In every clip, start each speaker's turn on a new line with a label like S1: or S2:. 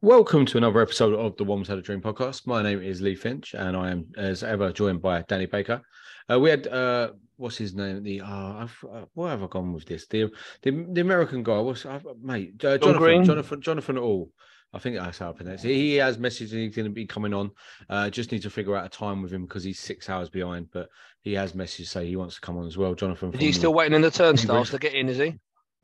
S1: Welcome to another episode of the Wombles Had a Dream podcast. My name is Lee Finch, and I am, as ever, joined by Danny Baker. Uh, we had uh, what's his name? The uh, I've, uh, where have I gone with this? The the, the American guy. What's uh, mate? Uh, Jonathan,
S2: Green?
S1: Jonathan Jonathan All. I think that's how I pronounce it. He has messaged he's going to be coming on. Uh, just need to figure out a time with him because he's six hours behind. But he has messaged say he wants to come on as well. Jonathan,
S2: Is he still waiting in the turnstiles to get in? Is he?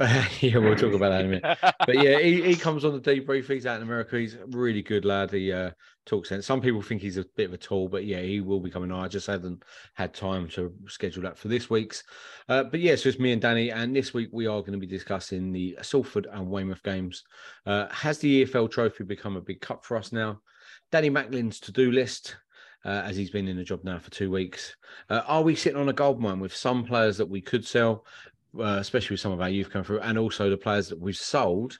S1: yeah, we'll talk about that in a minute. But yeah, he, he comes on the debrief. He's out in America. He's a really good lad. He uh, talks sense. Some people think he's a bit of a tool, but yeah, he will be coming on. I just haven't had time to schedule that for this week's. Uh, but yeah, so it's me and Danny, and this week we are going to be discussing the Salford and Weymouth games. Uh, has the EFL trophy become a big cup for us now? Danny Macklin's to-do list. Uh, as he's been in the job now for two weeks, uh, are we sitting on a gold mine with some players that we could sell, uh, especially with some of our youth coming through, and also the players that we've sold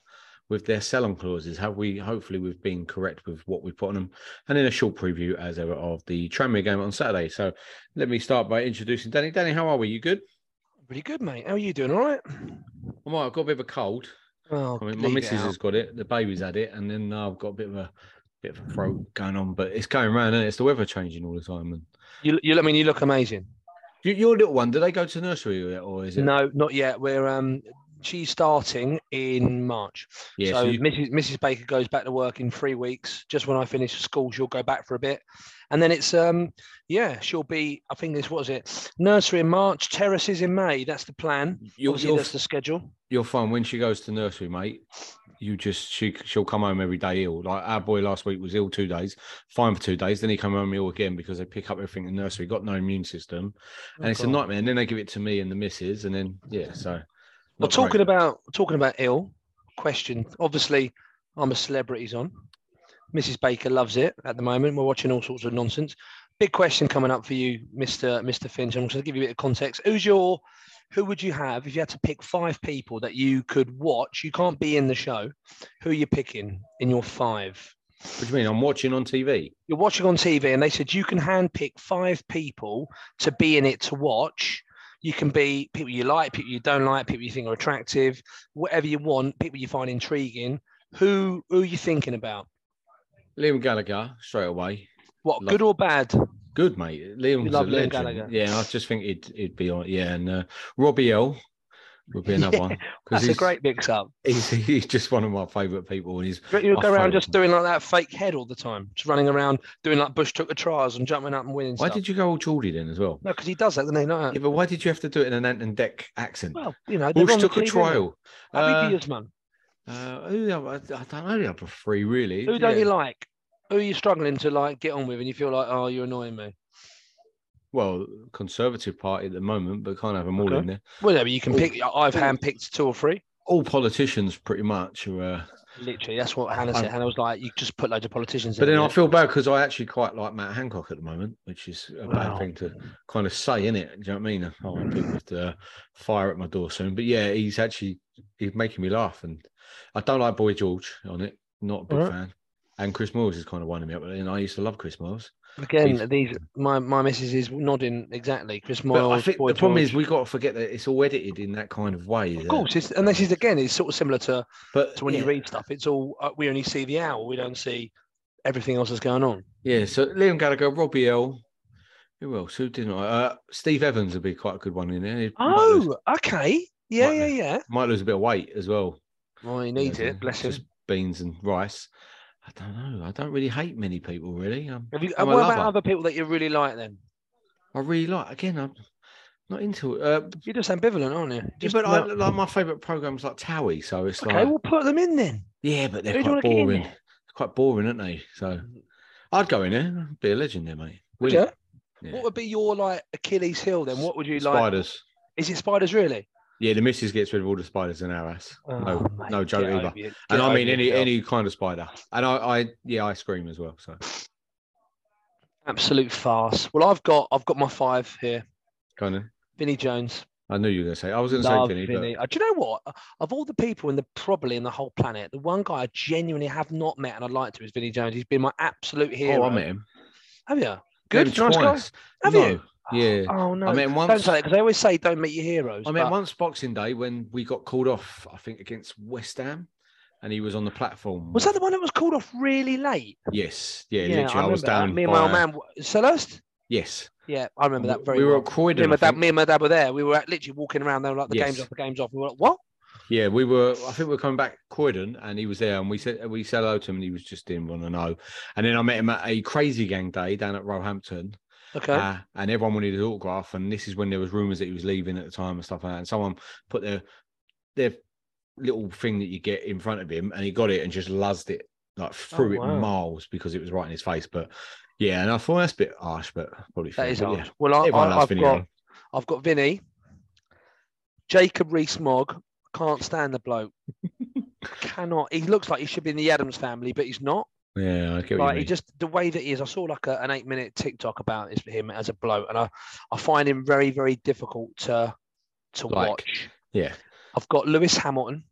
S1: with their sell-on clauses. Have we? Hopefully, we've been correct with what we put on them, and then a short preview as ever of the Tranmere game on Saturday. So, let me start by introducing Danny. Danny, how are we? You good?
S2: Pretty good, mate. How are you doing? All right?
S1: I'm all right. I've got a bit of a cold.
S2: Oh,
S1: I mean, my missus has got it. The baby's had it, and then I've got a bit of a bit of a throat going on. But it's going around, and it's the weather changing all the time. And
S2: You, you, I mean, you look amazing.
S1: You, your little one, do they go to nursery yet, or is it?
S2: No, not yet. We're um, she's starting in March.
S1: Yeah.
S2: so
S1: so you-
S2: Mrs. Mrs. Baker goes back to work in three weeks. Just when I finish school, she'll go back for a bit, and then it's um, yeah, she'll be. I think this was it. Nursery in March, terraces in May. That's the plan.
S1: you're,
S2: Obviously,
S1: you're
S2: that's the schedule.
S1: you'll find when she goes to nursery, mate, you just she she'll come home every day ill. Like our boy last week was ill two days, fine for two days. Then he come home ill again because they pick up everything in nursery. Got no immune system, oh, and
S2: Oh,
S1: it's a nightmare. And then they give it to me and the missus, and then yeah. So
S2: Well, talking
S1: great.
S2: about talking about ill question. Obviously, I'm a celebrities on. Mrs. Baker loves it at the moment. We're watching all sorts of nonsense. Big question coming up for you, Mr. Mr. Finch. I'm just going to give you a bit of context. Who's your who would you have if you had to pick five people that you could watch? You can't be in the show. Who are you picking in your five?
S1: What do you mean? I'm watching on TV.
S2: You're watching on TV, and they said you can handpick five people to be in it to watch. You can be people you like, people you don't like, people you think are attractive, whatever you want, people you find intriguing. Who who are you thinking about?
S1: Liam Gallagher straight away.
S2: What
S1: Love-
S2: good or bad?
S1: Good mate. Liam's
S2: love
S1: a
S2: Liam
S1: legend.
S2: Gallagher?
S1: Yeah, I just think he'd he'd be on. Yeah, and uh, Robbie L would be another
S2: Yeah,
S1: one
S2: That's a great mix up.
S1: He's, he's just one of my favourite people, and he's
S2: You'll go around just doing like that fake head all the time, just running around doing like bushtucker trials and jumping up and winning
S1: Why
S2: stuff.
S1: did you go all Geordie then as well?
S2: No, because he does that, doesn't he? No.
S1: Yeah, but why did you have to do it in an Ant and Dec accent?
S2: Well, you know, bushtucker
S1: trial.
S2: they?
S1: Uh,
S2: Abby Beersman.
S1: uh, who I don't know the other three really.
S2: Who don't
S1: Yeah.
S2: you like? Who are you struggling to like get on with, and you feel like, oh, you're annoying me?
S1: well, Conservative Party at the moment, but can't have them all
S2: Okay.
S1: in there.
S2: Well, no, but you can
S1: All-
S2: pick. I've
S1: all-
S2: handpicked two or three.
S1: All politicians, pretty much. Are, uh,
S2: Literally, that's what Hannah said.
S1: I'm-
S2: Hannah was like, "You just put loads of politicians." In.
S1: But
S2: in
S1: then I feel bad because I actually quite like Matt Hancock at the moment, which is a bad thing to kind of say, innit? Do you know what I mean? I want people to fire at my door soon. But yeah, he's actually he's making me laugh, and I don't like Boy George on it. Not a big
S2: Alright.
S1: fan. And Chris Moyles is kind of winding me up, and I used to love Chris Moyles.
S2: Again,
S1: he's-
S2: these my my missus is nodding exactly. Chris
S1: But I think
S2: Boy
S1: the problem is we got to forget that it's all edited in that kind of way.
S2: Of course, it's, and this is again, it's sort of similar to,
S1: but
S2: to when you read stuff. It's all uh, we only see the owl, we don't see everything else that's going on.
S1: Yeah, so Liam Gallagher, Robbie L. Who else? Who didn't I? Uh, Steve Evans would be quite a good one in there. He might lose-
S2: Oh, okay, yeah, yeah,
S1: lose.
S2: yeah.
S1: might lose a bit of weight as well.
S2: Well, he
S1: you know,
S2: needs it. Bless him.
S1: beans and rice. I don't know. I don't really hate many people really. Um,
S2: Have you,
S1: I'm
S2: what about
S1: lover.
S2: other people that you really like? Then
S1: I really like. Again, I'm not into it. Uh,
S2: you're just ambivalent, aren't you?
S1: yeah,
S2: Just
S1: but I, like my favourite programs like Towie. So it's
S2: okay,
S1: like
S2: we'll put them in then.
S1: yeah, but they're
S2: Who do you
S1: quite
S2: wanna get in
S1: boring.
S2: there?
S1: Quite boring, aren't they? So I'd go in there. Be a legend there, mate.
S2: Would you?
S1: Yeah.
S2: What would be your like Achilles heel then? What would you like?
S1: Spiders.
S2: Is it spiders really?
S1: Yeah, the missus gets rid of all the spiders in our house. no,
S2: Oh, mate,
S1: no joke either.
S2: over.
S1: And I mean any any kind of spider. And I, I yeah, I scream as well. So
S2: absolute farce. Well, I've got I've got my five here.
S1: kind of.
S2: Vinnie Jones.
S1: I knew you were going to say. I was going to
S2: Love
S1: say Vinny,
S2: Vinny. Uh, Do you know what? Of all the people in the probably in the whole planet, the one guy I genuinely have not met and I'd like to is Vinnie Jones. He's been my absolute hero.
S1: oh, I met him.
S2: Have you?
S1: Met
S2: Good. Nice guy. Have
S1: no.
S2: you?
S1: Yeah.
S2: Oh no!
S1: I mean, him
S2: Don't say that because they always say don't meet your heroes.
S1: I mean,
S2: but-
S1: once Boxing Day when we got called off. I think against West Ham, and he was on the platform.
S2: Was that the one that was called off really late?
S1: Yes. Yeah.
S2: Yeah,
S1: literally, I, was
S2: remember that.
S1: down.
S2: Me and my old man, Celeste.
S1: Yes.
S2: Yeah, I remember that very
S1: we were
S2: well.
S1: at
S2: Me
S1: Croydon.
S2: and, my dad, me and my dad were there. We were at- literally walking around. They were like, "The game's
S1: Yes.
S2: off. The game's off." We were like, "What?"
S1: Yeah, we were. I think we were coming back Croydon, and he was there, and we said we said hello to him, and he was just didn't want to oh. know. And then I met him at a Crazy Gang day down at Roehampton,
S2: Okay.
S1: uh, and everyone wanted his autograph. And this is when there was rumours that he was leaving at the time and stuff like that. And someone put their their little thing that you get in front of him, and he got it and just luzzed it like through
S2: wow.
S1: it miles because it was right in his face. But yeah, and I thought that's a bit harsh, but probably fair.
S2: that is
S1: but
S2: hard.
S1: yeah.
S2: Well, I, I,
S1: Vinny
S2: got. I've got Vinny, Jacob Rees-Mogg. Can't stand the bloke. Cannot. He looks like he should be in the Addams family, but he's not.
S1: Yeah, I get
S2: Like he just the way that he is. I saw like a, an eight-minute TikTok about this for him as a bloke, and I I find him very very difficult to to
S1: Like.
S2: watch.
S1: Yeah,
S2: I've got Lewis Hamilton.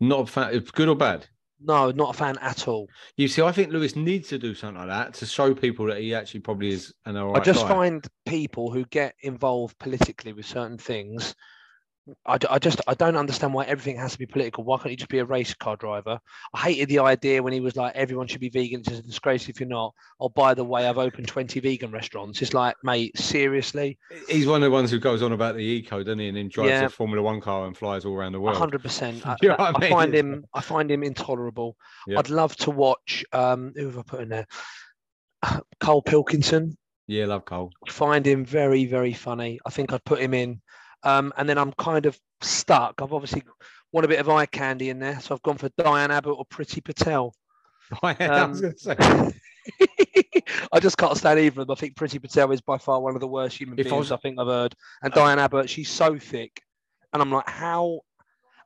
S1: not a fan. Good or bad.
S2: No, not a fan at all.
S1: You see, I think Lewis needs to do something like that to show people that he actually probably is an alright
S2: I just
S1: guy.
S2: find people who get involved politically with certain things. I, just I don't understand why everything has to be political. Why can't he just be a race car driver? I hated the idea when he was like everyone should be vegan. It's a disgrace if you're not. Oh, by the way, I've opened 20 vegan restaurants. It's like, mate, seriously,
S1: He's one of the ones who goes on about the eco, doesn't he? And then drives
S2: Yeah.
S1: a Formula One car and flies all around the world.
S2: hundred percent. I,
S1: you know
S2: I-
S1: I
S2: find him I find him intolerable.
S1: Yeah.
S2: I'd love to watch. Um, who have I put in there? Karl Pilkington.
S1: Yeah, love Cole.
S2: find him very, very funny. I think I'd put him in. Um, and then I'm kind of stuck. I've obviously want a bit of eye candy in there. So I've gone for Diane Abbott or Priti Patel.
S1: I
S2: Um,
S1: was going to say.
S2: I just can't stand either of them. I think Priti Patel is by far one of the worst human
S1: If I
S2: beings
S1: was-
S2: I think I've heard. And Diane Abbott, she's so thick. And I'm like, how?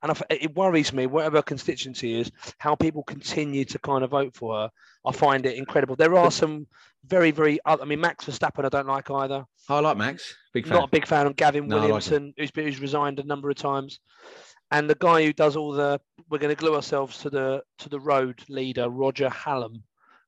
S2: And I it worries me, whatever her constituency is, how people continue to kind of vote for her. I find it incredible. There are some very, very. I mean, Max Verstappen, I don't like either.
S1: I like Max. Big fan.
S2: Not a big fan of Gavin
S1: No, I like.
S2: Williamson, been who's resigned a number of times, and the guy who does all the we're going to glue ourselves to the to the road leader, Roger Hallam.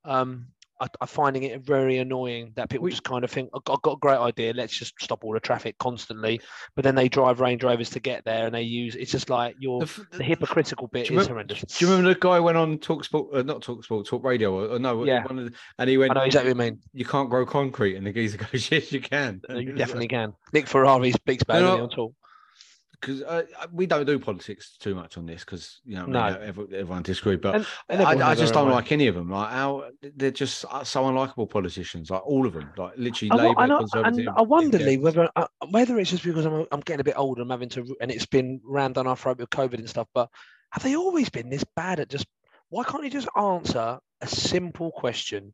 S2: Um, I, I'm finding it very annoying that people just kind of think, I've got, I've got a great idea, let's just stop all the traffic constantly. But then they drive Range Rovers to get there, and they use it's just like your
S1: The f-
S2: the hypocritical bit is
S1: remember-
S2: horrendous.
S1: Do you remember the guy went on Talk Sport, uh, not Talk Sport, Talk Radio, or, or no,
S2: Yeah.
S1: one of the, and he went,
S2: I know exactly what you mean.
S1: "You can't grow concrete," and the geezer goes, "Yes, you can."
S2: You definitely can. Nick Ferrari speaks about it on talk.
S1: Because uh, we don't do politics too much on this because you know
S2: No.
S1: Everyone, everyone disagrees, but
S2: And- and
S1: I, I just don't
S2: way.
S1: like any of them. Like how they're just so unlikable politicians, like all of them, like literally
S2: I,
S1: Labour,
S2: know-
S1: Conservative.
S2: and I wonder, Lee, whether uh, whether it's just because I'm, I'm getting a bit older, I'm having to, and it's been rammed down our throat with COVID and stuff. But have they always been this bad at just? Why can't you just answer a simple question.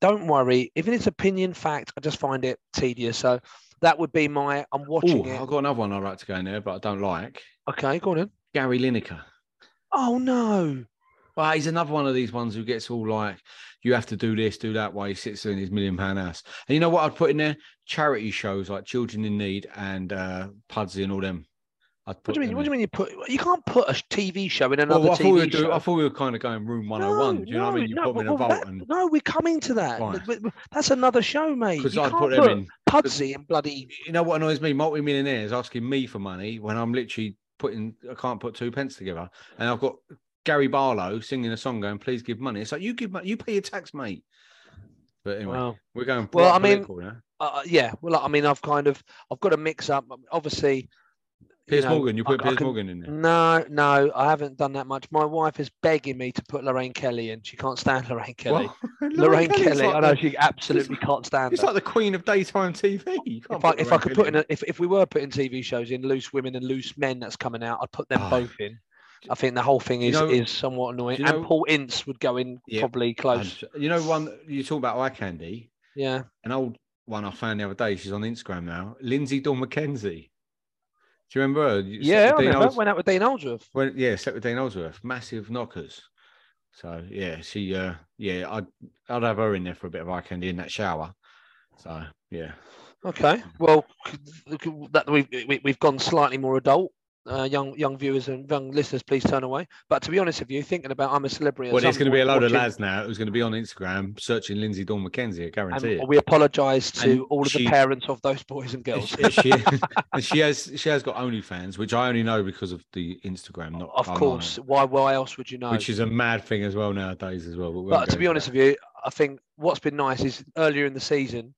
S2: Don't worry, even if it's opinion fact, I just find it tedious. So that would be my. I'm watching
S1: Oh,
S2: it.
S1: I've got another one I'd like to go in there, but I don't like.
S2: Okay, go on then.
S1: Gary Lineker.
S2: Oh no.
S1: Well, he's another one of these ones who gets all like, you have to do this, do that while he sits in his million pound house. And you know what I'd put in there? Charity shows like Children in Need and uh, Pudsey and all them. I'd
S2: What do you mean? What do you mean you put? You can't put a TV show in another
S1: Well, I thought, we
S2: TV
S1: were do,
S2: show.
S1: I thought we were kind of going room 101. do you know what I mean? You put them in a vault
S2: that-
S1: and
S2: no, we're coming to that. Th- That's another show, mate.
S1: because I'd put them in.
S2: Pudsey and bloody.
S1: You know what annoys me? Multi-millionaires asking me for money when I'm literally putting, I can't put two pence together. And I've got Gary Barlow singing a song going, please give money. It's like, you give money, you pay your tax, mate. But anyway,
S2: Well,
S1: we're going
S2: Well, I mean, uh, yeah. Well, I mean, I've kind of, I've got to mix up. Obviously,
S1: Piers
S2: you know,
S1: Morgan, you put
S2: I
S1: Piers
S2: can-
S1: Morgan in there.
S2: No, no, I haven't done that much. My wife is begging me to put Lorraine Kelly in. She can't stand Lorraine Kelly. Lorraine,
S1: Kelly's
S2: Kelly,
S1: like
S2: I know
S1: the-
S2: she absolutely can't stand
S1: It's like the queen of daytime TV.
S2: If I if I could
S1: Kelly
S2: put in a, if if we were putting TV shows in loose women and loose men that's coming out, I'd put them
S1: Oh.
S2: both in. I think the whole thing
S1: You
S2: is
S1: know-
S2: is somewhat annoying.
S1: you know-
S2: and Paul Ince would go in
S1: Yeah,
S2: probably close.
S1: You know, one you talk about eye candy.
S2: Yeah.
S1: An old one I found the other day. She's on Instagram now. Linsey Dawn McKenzie. Do you remember her? You
S2: Yeah, I remember.
S1: Olds-
S2: Went out with Dean Holdsworth.
S1: When, yeah, slept with Dean Holdsworth. Massive knockers. So yeah, she uh yeah, I'd I'd have her in there for a bit of eye candy in that shower. So yeah.
S2: Okay. Well, that we've we, we've gone slightly more adult. Uh, young young viewers and young listeners, please turn away. But to be honest with you, thinking about I'm a celebrity.
S1: Well, there's going to be a load of lads now who's going to be on Instagram searching Linsey Dawn McKenzie. I guarantee
S2: And
S1: it.
S2: we apologise to
S1: And
S2: all of
S1: she-
S2: the parents of those boys and girls.
S1: she, she, has she has got OnlyFans, which I only know because of the Instagram. Not
S2: of course. Why? Why else would you know?
S1: which is a mad thing as well nowadays as well. we
S2: But to be honest
S1: that.
S2: with you, I think what's been nice is earlier in the season,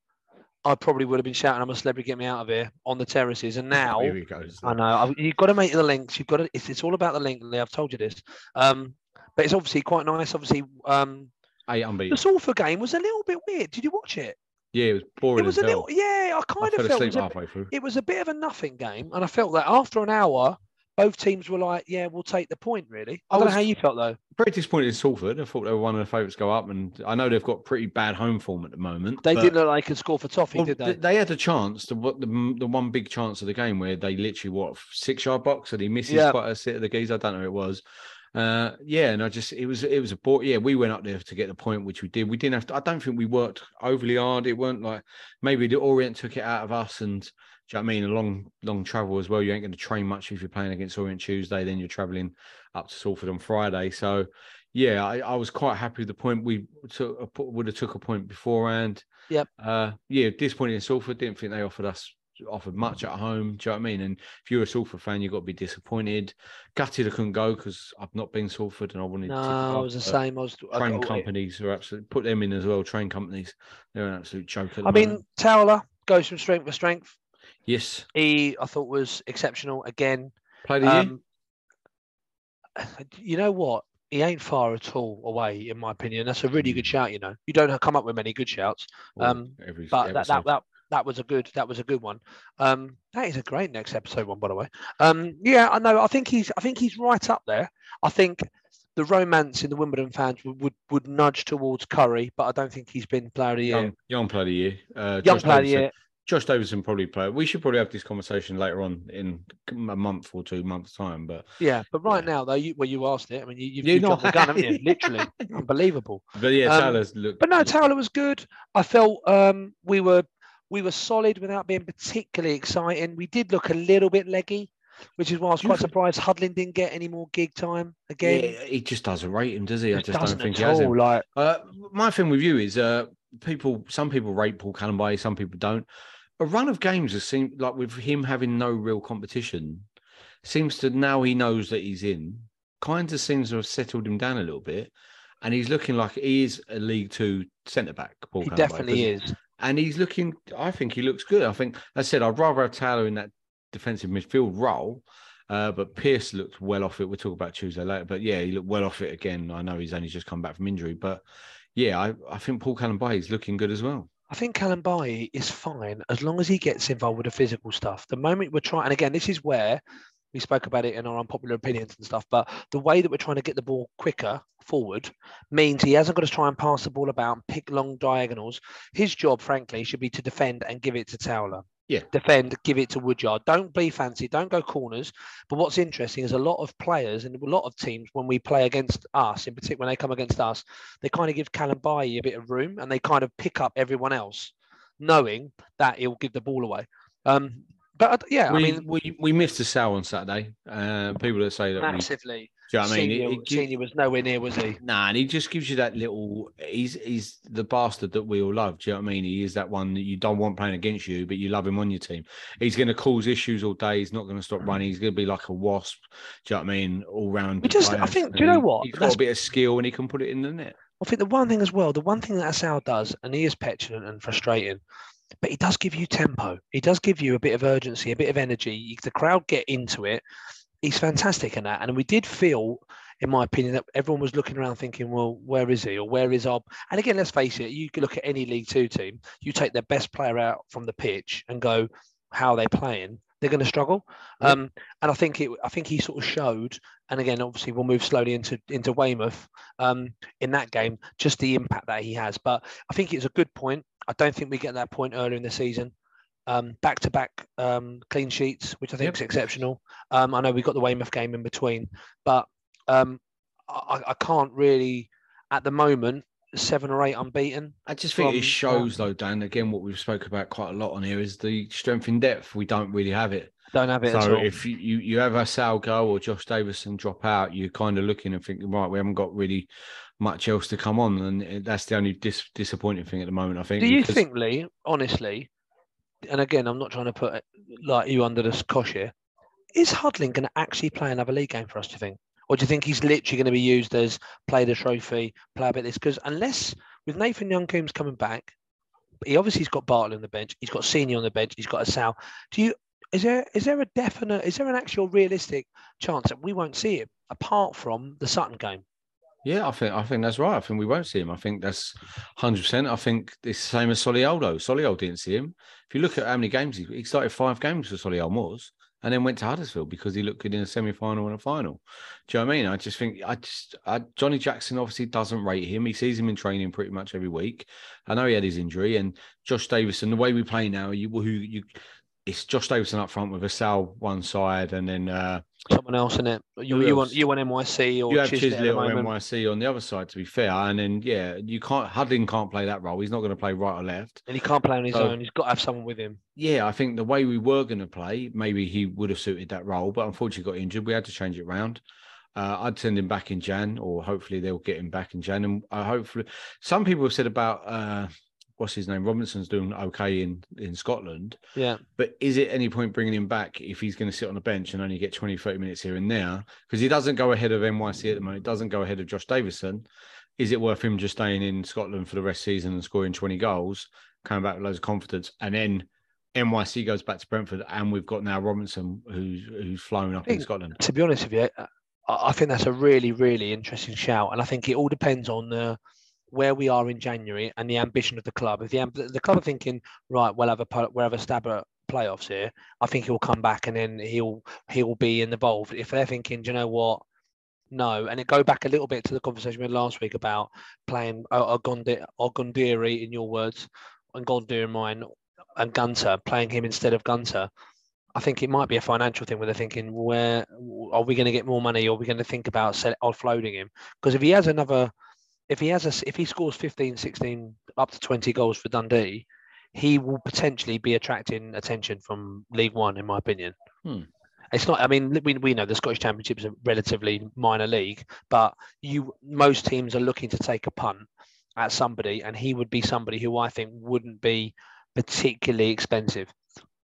S2: I probably would have been shouting, "I'm a celebrity, get me out of here" on the terraces, and now
S1: here we go.
S2: I know I, you've got to make the links. You've got to. It's, it's all about the link. Lee, I've told you this. Um, but it's obviously quite nice. Obviously, um,
S1: Eight
S2: the
S1: unbeaten.
S2: Salford game was a little bit weird. Did you watch it?
S1: Yeah, it was boring
S2: It was
S1: as
S2: a
S1: hell.
S2: little. Yeah, I
S1: I
S2: kind
S1: fell
S2: of felt it was, a, it was a bit of a nothing game, and I felt that after an hour, both teams were like, "Yeah, we'll take the point." Really, I,
S1: I
S2: don't know how you felt though.
S1: Pretty disappointed in Salford. I thought they were one of the favourites to go up, and I know they've got pretty bad home form at the moment.
S2: They didn't look like they could score for toffee,
S1: Well,
S2: did they?
S1: they had a chance. The, what the the one big chance of the game where they literally what six yard box and he misses
S2: Yeah.
S1: quite a set of the geese. I don't know who it was. Uh, yeah, and I just it was it was a ball. Yeah, we went up there to get the point, which we did. We didn't have to. I don't think we worked overly hard. It weren't like maybe the Orient took it out of us, and do you know what I mean? A long long travel as well. You ain't going to train much if you're playing against Orient Tuesday. Then you're traveling up to Salford on Friday. So yeah, I, I was quite happy with the point. We took would have took a point beforehand.
S2: Yep.
S1: Uh, yeah, disappointed in Salford. Didn't think they offered us offered much at home. Do you know what I mean? And if you're a Salford fan, you've got to be disappointed. Gutted I couldn't go because I've not been Salford and I wanted
S2: no,
S1: to.
S2: I was the same. I was.
S1: Train companies are absolute. Put them in as well. Train companies, they're an absolute joke.
S2: I mean,
S1: moment.
S2: Towler goes from strength to strength.
S1: Yes,
S2: He, I thought, was exceptional again.
S1: played.
S2: Um, you know what? He ain't far at all away, in my opinion. That's a really good shout. You know, you don't come up with many good shouts, um,
S1: every
S2: but that, that that that was a good that was a good one. Um, that is a great next episode one, by the way. Um, yeah, I know. I think he's I think he's right up there. I think the romance in the Wimbledon fans would would, would nudge towards Currie, but I don't think he's been player of the year.
S1: young, young player of the year. Uh,
S2: Young
S1: Josh
S2: player of the year.
S1: Josh Davison probably play. We should probably have this conversation later on in a month or two months time. But
S2: Yeah, but right
S1: Yeah.
S2: now though, you, well, you asked it. I mean, you, you've,
S1: You
S2: jumped the gun, haven't you? Literally, unbelievable.
S1: but yeah,
S2: Um,
S1: Tyler's look.
S2: But no, Taylor was good. I felt um, we were we were solid without being particularly exciting. We did look a little bit leggy, which is why I was quite surprised Hudlin didn't get any more gig time again.
S1: yeah, he just doesn't rate him, does he? I
S2: Just
S1: don't think he has him.
S2: Like,
S1: Uh, my thing with you is uh, people. Some people rate Paul Callum some people don't. A run of games has seemed like with him having no real competition, seems to now he knows that he's in. Kind of seems to have settled him down a little bit, and he's looking like he is a League Two centre back. Paul
S2: he definitely is.
S1: and he's looking. I think he looks good. I think I said I'd rather have Taylor in that defensive midfield role. Uh, but Pierce looked well off it. We'll talk about Tuesday later. But yeah, he looked well off it again. I know he's only just come back from injury, but yeah, I, I think Paul Callum is looking good as well.
S2: I think Kalambayi is fine as long as he gets involved with the physical stuff. The moment we're trying, and again, this is where We spoke about it in our unpopular opinions and stuff. But the way that we're trying to get the ball quicker forward means he hasn't got to try and pass the ball about and pick long diagonals. His job, frankly, should be to defend and give it to Towler.
S1: Yeah.
S2: Defend, give it to Woodyard. Don't be fancy. Don't go corners. But what's interesting is a lot of players and a lot of teams, when we play against us, in particular, when they come against us, they kind of give Kalambayi a bit of room and they kind of pick up everyone else, knowing that he'll give the ball away. Um, but yeah,
S1: we,
S2: I mean,
S1: we we missed a sell on Saturday. Uh, people that say that we, do you know what I mean?
S2: Senior,
S1: It- it-
S2: Senior was nowhere near, was he?
S1: Nah, and he just gives you that little. He's he's the bastard that we all love. Do you know what I mean? He is that one that you don't want playing against you, but you love him on your team. He's going to cause issues all day. He's not going to stop mm. running. He's going to be like a wasp. Do you know what I mean? All round.
S2: We just- I think- do you know what?
S1: He's got
S2: That's-
S1: a bit of skill and he can put it in the net.
S2: I think the one thing as well, the one thing that Assal does, and he is petulant and frustrating, but he does give you tempo. He does give you a bit of urgency, a bit of energy. The crowd get into it. He's fantastic in that. And we did feel, in my opinion, that everyone was looking around thinking, well, where is he or where is our. And again, let's face it, you can look at any League Two team, you take their best player out from the pitch and go, how are they playing? They're going to struggle.
S1: Yeah.
S2: Um, and I think it, I think he sort of showed, and again, obviously, we'll move slowly into into Weymouth um, in that game, just the impact that he has. But I think it's a good point. I don't think we get that point earlier in the season. Um, back-to-back um, clean sheets, which I think
S1: Yep.
S2: is exceptional. Um, I know we got the Weymouth game in between, but um, I, I can't really, at the moment, seven or eight unbeaten.
S1: I just think
S2: From-
S1: it shows, though, Dan. Again, what we've spoke about quite a lot on here is the strength in depth. We don't really have it.
S2: Don't have it at
S1: So if you, you, you have Assal go or Josh Davison drop out, you're kind of looking and thinking, right, we haven't got really much else to come on, and that's the only dis- disappointing thing at the moment. I think.
S2: Do you think, Lee, honestly, and again, I'm not trying to put it like you under the cosh here, is Hudlin going to actually play another league game for us, do you think? Or do you think he's literally going to be used as play the trophy, play a bit this? Because unless with Nathan Young Coombs coming back, he obviously he's got Bartley on the bench, he's got Senior on the bench, he's got Assal. Do you is there is there a definite is there an actual realistic chance that we won't see him apart from the Sutton game?
S1: Yeah, I think I think that's right. I think we won't see him. I think that's hundred percent. I think it's the same as Solihull. Solihull didn't see him. If you look at how many games he, he started five games for Solihull Moors and then went to Huddersfield because he looked good in a semi final and a final. Do you know what I mean? I just think I just I, Johnnie Jackson obviously doesn't rate him. He sees him in training pretty much every week. I know he had his injury and Josh Davison. The way we play now, you who you it's Josh Davison up front with Assal one side and then uh
S2: Someone else in it. You, you want you want NYC or
S1: you have
S2: Chislett at the
S1: Chislett or. NYC on the other side, to be fair. And then, yeah, you can't, Hudlin can't play that role. He's not going to play right or left.
S2: and he can't play on his
S1: So-
S2: own. He's got to have someone with him.
S1: Yeah, I think the way we were going to play, maybe he would have suited that role, but unfortunately got injured. We had to change it round. Uh, I'd send him back in Jan, or hopefully they'll get him back in Jan. And uh, hopefully, some people have said about uh, what's his name, Robinson's doing okay in in Scotland.
S2: Yeah,
S1: But is it any point bringing him back if he's going to sit on the bench and only get 20, 30 minutes here and there? Because he doesn't go ahead of NYC at the moment, doesn't go ahead of Josh Davison. Is it worth him just staying in Scotland for the rest of the season and scoring 20 goals, coming back with loads of confidence? And then NYC goes back to Brentford, and we've got now Robinson who's who's flown up in Scotland.
S2: to be honest with you, I, I think that's a really, really interesting shout, and I think it all depends on the where we are in January and the ambition of the club. If the the club are thinking, right, we'll have a we'll have a stab at playoffs here, I think he'll come back and then he'll he'll be involved. If they're thinking, do you know what? No, and it go back a little bit to the conversation we had last week about playing uh, Ogundiri in your words, and Gondir in mine, and Gunter playing him instead of Gunter. I think it might be a financial thing where they're thinking, where are we going to get more money? Or are we going to think about offloading him? Because if he has another, if he has a, if he scores 15, 16, up to 20 goals for Dundee, he will potentially be attracting attention from League One, in my opinion.
S1: Hmm.
S2: It's not. I mean, we, we know the Scottish Championship is a relatively minor league, but you most teams are looking to take a punt at somebody, and he would be somebody who I think wouldn't be particularly expensive.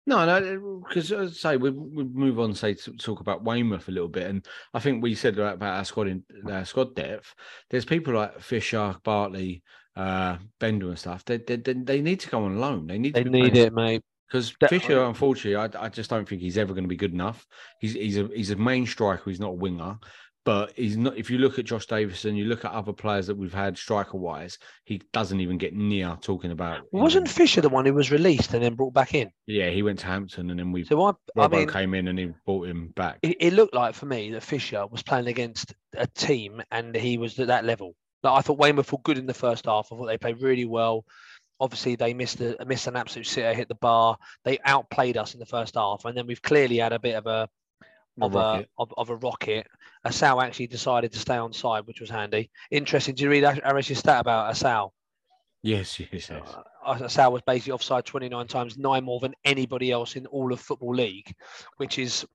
S1: No, no, because as I say, we we move on, say, to talk about Weymouth a little bit, and I think we said about, our squad in our squad depth. There's people like Fisher, Bartley, uh, Bender, and stuff. They, they they need to go on loan. They need
S2: They need
S1: playing-
S2: it, mate.
S1: because Fisher, unfortunately, I, I just don't think he's ever going to be good enough. He's he's a he's a main striker. He's not a winger. But he's not. If you look at Josh Davison, you look at other players that we've had striker wise, he doesn't even get near talking about.
S2: Wasn't
S1: know,
S2: Fisher the one who was released and then brought back in?
S1: yeah, he went to Hampton, and then we
S2: So I, I mean,
S1: came in and he brought him back.
S2: it, it looked like for me that Fisher was playing against a team and he was at that level. Like I thought Weymouth were good in the first half. I thought they played really well. Obviously, they missed a missed an absolute sitter, hit the bar. They outplayed us in the first half, and then we've clearly had a bit of a
S1: A
S2: of a
S1: rocket.
S2: of, of a rocket. Assal actually decided to stay on side, which was handy. Interesting. Did you read Arish's stat about Assal?
S1: Yes, yes, yes.
S2: Uh, Assal was basically offside 29 times, nine more than anybody else in all of football league, which is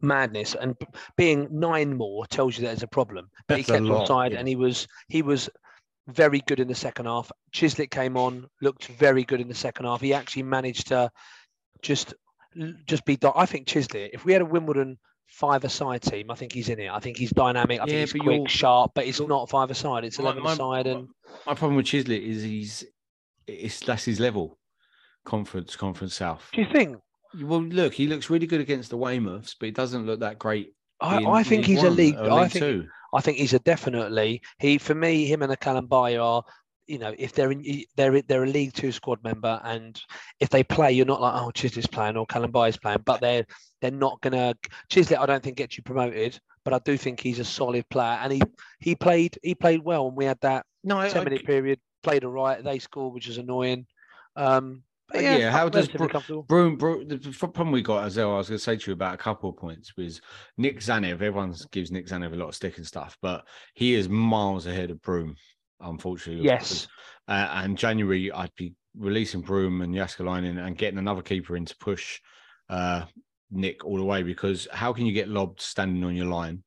S2: madness. And being nine more tells you there's a problem. But he
S1: That's a
S2: kept
S1: lot,
S2: offside,
S1: yeah.
S2: and he was he was very good in the second half. Chislett came on, looked very good in the second half. He actually managed to just just be. I think Chislett. If we had a Wimbledon five-a-side team, I think he's in it. I think he's dynamic. I
S1: Yeah,
S2: think he's quick, sharp, but it's not five-a-side. It's
S1: My-
S2: eleven
S1: my-
S2: side, and
S1: My problem with Chislett is he's it's that's his level. Conference, Conference South.
S2: do you think?
S1: Well, look, he looks really good against the Weymouths, but he doesn't look that great.
S2: I,
S1: in
S2: I think
S1: League
S2: he's a
S1: One
S2: league. I think
S1: Two.
S2: I think he's a definitely he for me. Him and a Kalambayi are, you know, if they're in, they're they're a League Two squad member, and if they play, you're not like oh Chislett's playing or Kalambayi is playing, but they're they're not gonna Chislett. I don't think gets you promoted, but I do think he's a solid player, and he he played he played well, and we had that
S1: No,
S2: ten
S1: I-
S2: minute period, played all right. They scored, which is annoying. Um,
S1: Uh,
S2: yeah,
S1: yeah, how does Broom, Bro, the problem we got as well, I was going to say to you about a couple of points was Nik Tzanev. Everyone gives Nik Tzanev a lot of stick and stuff, but he is miles ahead of Broom, unfortunately.
S2: Yes.
S1: Uh, and January, I'd be releasing Broom and Jaskalainen and getting another keeper in to push uh, Nick all the way because how can you get lobbed standing on your line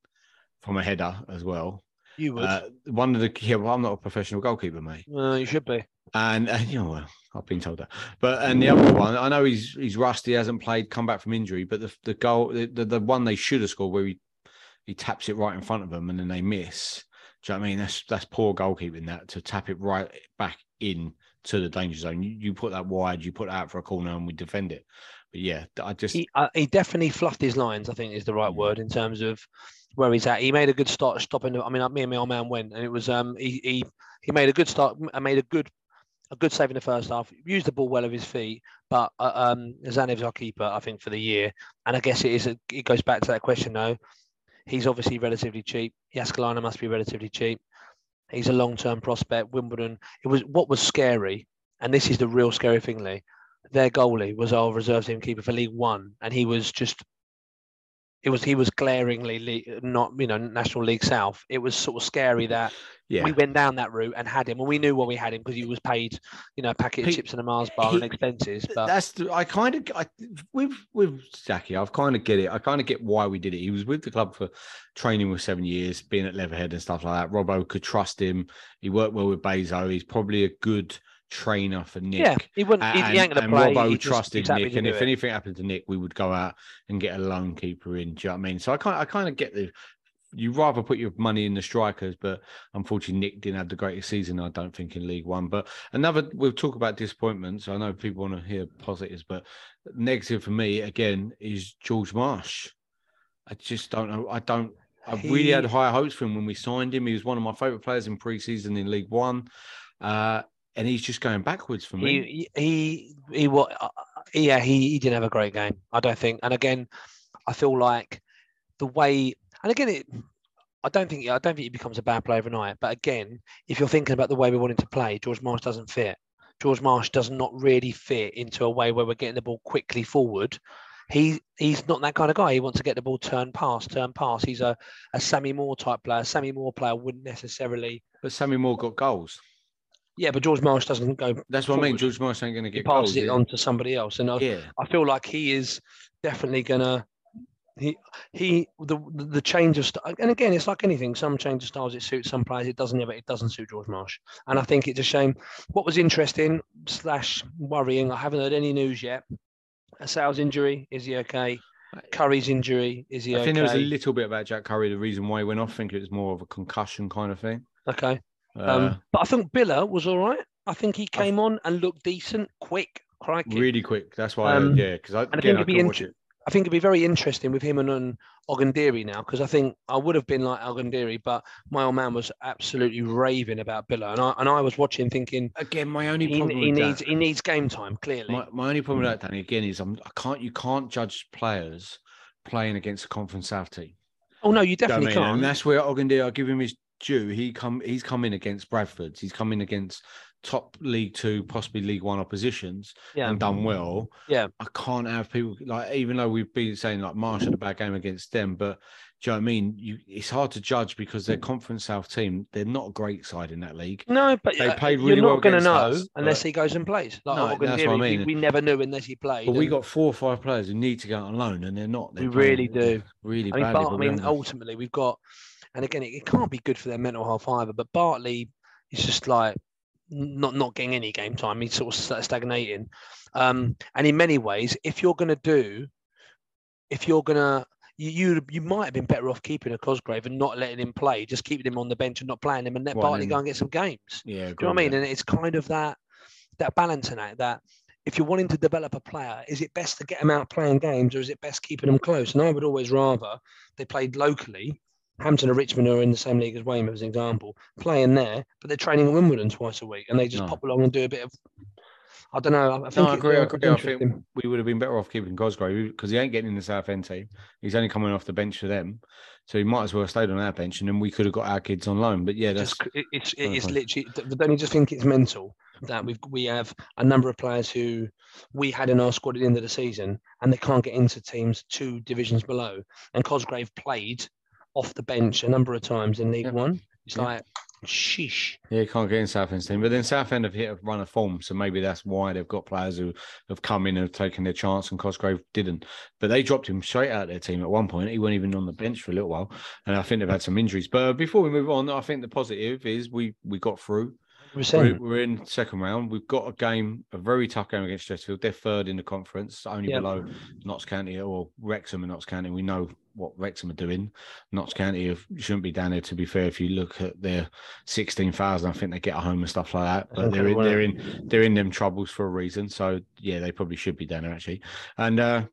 S1: from a header as well?
S2: You would.
S1: Uh, one of the yeah, well, I'm not a professional goalkeeper, mate.
S2: Uh, you should be.
S1: And, and you know, well, I've been told that. But and the other one, I know he's he's rusty, hasn't played, come back from injury. But the the goal, the, the, the one they should have scored, where he he taps it right in front of them and then they miss. Do you know what I mean? That's that's poor goalkeeping that to tap it right back in to the danger zone. You, you put that wide, you put out for a corner, and we defend it. But yeah, I just
S2: he, uh, he definitely fluffed his lines. I think is the right word in terms of where he's at. He made a good start stopping. the- I mean, uh, me and my old man went, and it was um he he he made a good start. I made a good a good save in the first half. Used the ball well of his feet, but uh, um Tzanev's our keeper, I think, for the year. And I guess it is. A, it goes back to that question though. He's obviously relatively cheap. Yaskalina must be relatively cheap. He's a long-term prospect. Wimbledon. It was what was scary, and this is the real scary thing, Lee their goalie was our reserve team keeper for League One, and he was just. It was he was glaringly not you know National League South. It was sort of scary that
S1: yeah.
S2: we went down that route and had him, and we knew what we had him because he was paid, you know, a packet of chips and a Mars bar
S1: he-
S2: and expenses. But
S1: That's the, I kind of I, with with Zaki. I've kind of get it. I kind of get why we did it. He was with the club for training with seven years, being at Leatherhead and stuff like that. Robbo could trust him. He worked well with Bezo. He's probably a good trainer for Nick.
S2: yeah, he wouldn't. He, he ain't going to play.
S1: Robbo
S2: he
S1: trusted
S2: happy
S1: Nick, and if
S2: it.
S1: anything happened to Nick, we would go out and get a lone keeper in. Do you know what I mean? So I kind, I kind of get the. You rather put your money in the strikers, but unfortunately, Nick didn't have the greatest season. I don't think in League One. But another, we'll talk about disappointments. I know people want to hear positives, but negative for me again is George Marsh. I just don't know. I don't. I really had high hopes for him when we signed him. He was one of my favourite players in pre-season in League One. Uh, and he's just going backwards for me.
S2: He he he wa- uh, yeah he, he didn't have a great game. I don't think. And again, I feel like the way and again it. I don't think I don't think he becomes a bad player overnight. But again, if you're thinking about the way we want him to play, George Marsh doesn't fit. George Marsh does not really fit into a way where we're getting the ball quickly forward. He he's not that kind of guy. He wants to get the ball turned past, turn past. He's a, a Sammy Moore type player. Sammy Moore player wouldn't necessarily.
S1: But Sammy Moore got goals.
S2: Yeah, but George Marsh doesn't go.
S1: That's what I mean. George Marsh ain't going to
S2: He
S1: get
S2: passes
S1: goals.
S2: it
S1: yeah.
S2: on to somebody else, and I,
S1: Yeah.
S2: I feel like he is definitely gonna. He he the the change of style, and again, it's like anything. Some change of styles it suits some players. It doesn't. But it doesn't suit George Marsh, and I think it's a shame. What was interesting slash worrying, I haven't heard any news yet. A sales injury, is he okay? Currie's injury, is he?
S1: I
S2: okay?
S1: think there was a little bit about Jack Currie. The reason why he went off, I think it was more of a concussion kind of thing.
S2: okay, um, but I think Biler was all right. I think he came on and looked decent, quick, crikey.
S1: really quick. That's why,
S2: Um,
S1: I, yeah, because I,
S2: and I think it'd be
S1: couldn't
S2: inter- I think it'd be very interesting with him and um, Ogundiri now because I think I would have been like Ogundiri, but my old man was absolutely raving about Biler, and I and I was watching thinking
S1: Again, my only
S2: he,
S1: problem
S2: he
S1: with
S2: needs
S1: that,
S2: he needs game time clearly.
S1: my, my only problem with that, Danny, again, is I'm, I can't you can't judge players playing against a conference south team.
S2: oh no, you
S1: You know I
S2: definitely
S1: mean?
S2: can't.
S1: And that's where Ogundere, I give him his due. He come he's come in against Bradford's. He's come in against top League Two, possibly League One oppositions
S2: yeah,
S1: and done well.
S2: Yeah.
S1: I can't have people like even though we've been saying like Marsh had a bad game against them, but do you know what I mean? You it's hard to judge because they're conference south team. They're not a great side in that league.
S2: No, but
S1: They
S2: uh,
S1: played
S2: you're not
S1: well
S2: going to know
S1: us,
S2: unless
S1: but-
S2: he goes and plays. Like
S1: No, that's what I
S2: we-
S1: mean.
S2: we, never knew unless he played.
S1: But we got four or five players who need to go on loan and they're not. They're
S2: We really do.
S1: Really
S2: I mean,
S1: badly.
S2: I
S1: but we
S2: mean, ultimately, we've got, and again, it, it can't be good for their mental health either. But Bartley is just like not not getting any game time. He's sort of stagnating. Um, and in many ways, if you're going to do, if you're going to, you, you you might have been better off keeping a Cosgrave and not letting him play, just keeping him on the bench and not playing him, and let
S1: Well,
S2: Bartley go and get some games.
S1: yeah,
S2: Do you know what I mean? And it's kind of that that balancing act that if you're wanting to develop a player, is it best to get them out playing games or is it best keeping them close? And I would always rather they played locally. Hampton or Richmond are in the same league as Weymouth, as an example, playing there, but they're training at Wimbledon twice a week and they just
S1: No.
S2: pop along and do a bit of. I don't know. I- think
S1: No, I agree. I agree. I think we would have been better off keeping Cosgrave because he ain't getting in the Southend team. He's only coming off the bench for them, so he might as well have stayed on our bench, and then we could have got our kids on loan. But yeah, that's
S2: just it- it's it is literally don't you just think it's mental that we've we have a number of players who we had in our squad at the end of the season and they can't get into teams two divisions below and Cosgrave played off the bench a number of times in League
S1: Yeah.
S2: One. It's
S1: Yeah.
S2: like sheesh.
S1: yeah, he can't get in Southend's team. But then Southend have hit a run of form, so maybe that's why they've got players who have come in and have taken their chance, and Cosgrave didn't. But they dropped him straight out of their team at one point. He wasn't even on the bench for a little while, and I think they've had some injuries. But before we move on, I think the positive is we we got through. We're, we're in second round. We've got a game, a very tough game against Chesterfield. They're third in the conference, only
S2: Yep.
S1: below Notts County or Wrexham and Notts County. We know what Wrexham are doing. Notts County shouldn't be down there. To be fair, if you look at their sixteen thousand, I think they get a home and stuff like that. But they're in, they're in they're in them troubles for a reason. So yeah, they probably should be down there actually. And uh,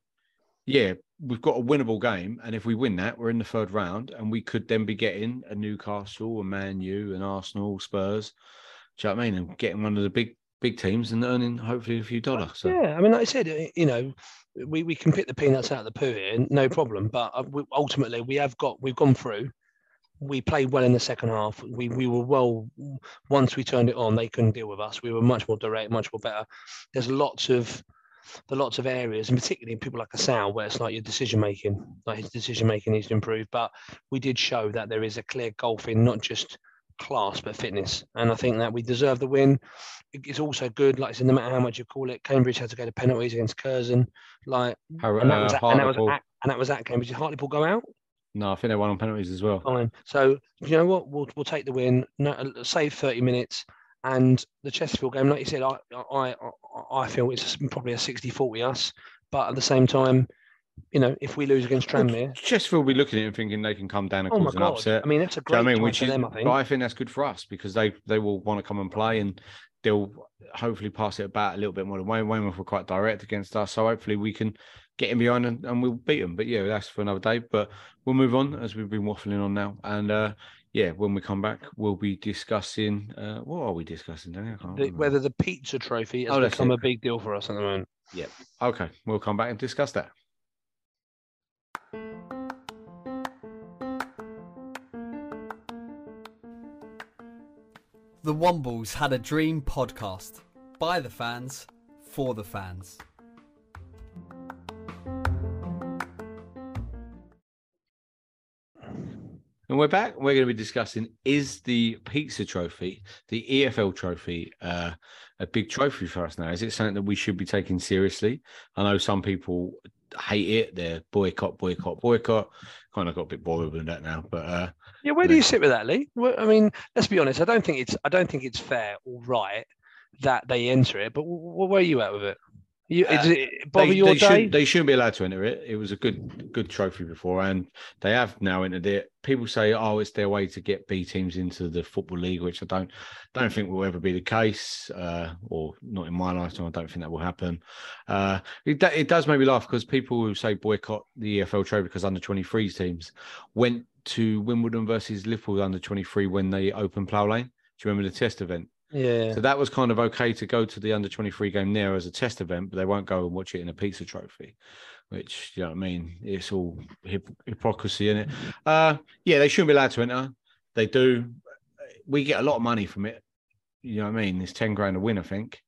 S1: yeah, we've got a winnable game, and if we win that, we're in the third round, and we could then be getting a Newcastle, a Man U, an Arsenal, Spurs. Do you know what I mean? And getting one of the big big teams and earning hopefully a few dollars. So
S2: Yeah, I mean, like I said, uh, you know, we, we can pick the peanuts out of the poo here, no problem. But uh, ultimately, we have got we've gone through. We played well in the second half. We we were well once we turned it on. They couldn't deal with us. We were much more direct, much more better. There's lots of the lots of areas, and particularly in people like Assal, where it's like your decision making, like his decision making needs to improve. But we did show that there is a clear golf in not just class but fitness, and I think that we deserve the win it's also good. Like I said, no matter how much you call it, Cambridge had to go to penalties against Curzon. Like,
S1: Har-
S2: and that was,
S1: uh,
S2: at, and that was at, and that was at Cambridge. Did Hartlepool go out?
S1: no, I think they won on penalties as well.
S2: Fine. So you know what? We'll we'll take the win. No, uh, save thirty minutes. And the Chesterfield game, like you said, I I I, I feel it's probably a 60-40 us. But at the same time, you know, if we lose against Tranmere,
S1: Chesterfield will be looking at it and thinking they can come down and
S2: oh
S1: cause an
S2: god!
S1: upset.
S2: I mean, that's a
S1: Do you know
S2: great
S1: I mean? Which
S2: for
S1: is,
S2: them. I think.
S1: but I think that's good for us because they they will want to come and play and they'll hopefully pass it about a little bit more than Wayne. Weymouth were quite direct against us, so hopefully we can get in behind and, and we'll beat them. But yeah, that's for another day. But we'll move on as we've been waffling on now. And uh, yeah, when we come back, we'll be discussing. Uh, what are we discussing? Danny? I can't
S2: The- whether the pizza trophy has
S1: Oh,
S2: become
S1: it.
S2: a big deal for us at the moment. Yeah.
S1: Okay, we'll come back and discuss that.
S3: The Wombles had a dream podcast. By the fans, for the fans.
S1: And we're back. We're going to be discussing is the pizza trophy, the EFL trophy, uh, a big trophy for us now? Is it something that we should be taking seriously? I know some people hate it. They're boycott, boycott, boycott. Kind of got a bit bored with that now, but uh,
S2: Yeah, where do you sit with that, Lee? Well, I mean, let's be honest. I don't think it's I don't think it's fair or right that they enter it. But where are you at with it? You,
S1: Uh,
S2: is it bother
S1: they,
S2: your
S1: they
S2: day?
S1: Shouldn't, they shouldn't be allowed to enter it. It was a good good trophy before, and they have now entered it. People say, "Oh, it's their way to get B teams into the football league," which I don't don't think will ever be the case, uh, or not in my lifetime. I don't think that will happen. Uh, it, it does make me laugh because people who say boycott the EFL trophy because under 23s teams went to Wimbledon versus Liverpool under 23 when they opened Plough Lane. Do you remember the test event?
S2: yeah.
S1: So that was kind of okay to go to the under 23 game there as a test event, but they won't go and watch it in a pizza trophy, which, you know what I mean? It's all hip- hypocrisy in it. Uh, yeah, they shouldn't be allowed to enter. They do. We get a lot of money from it. You know what I mean? It's 10 grand a win, I think.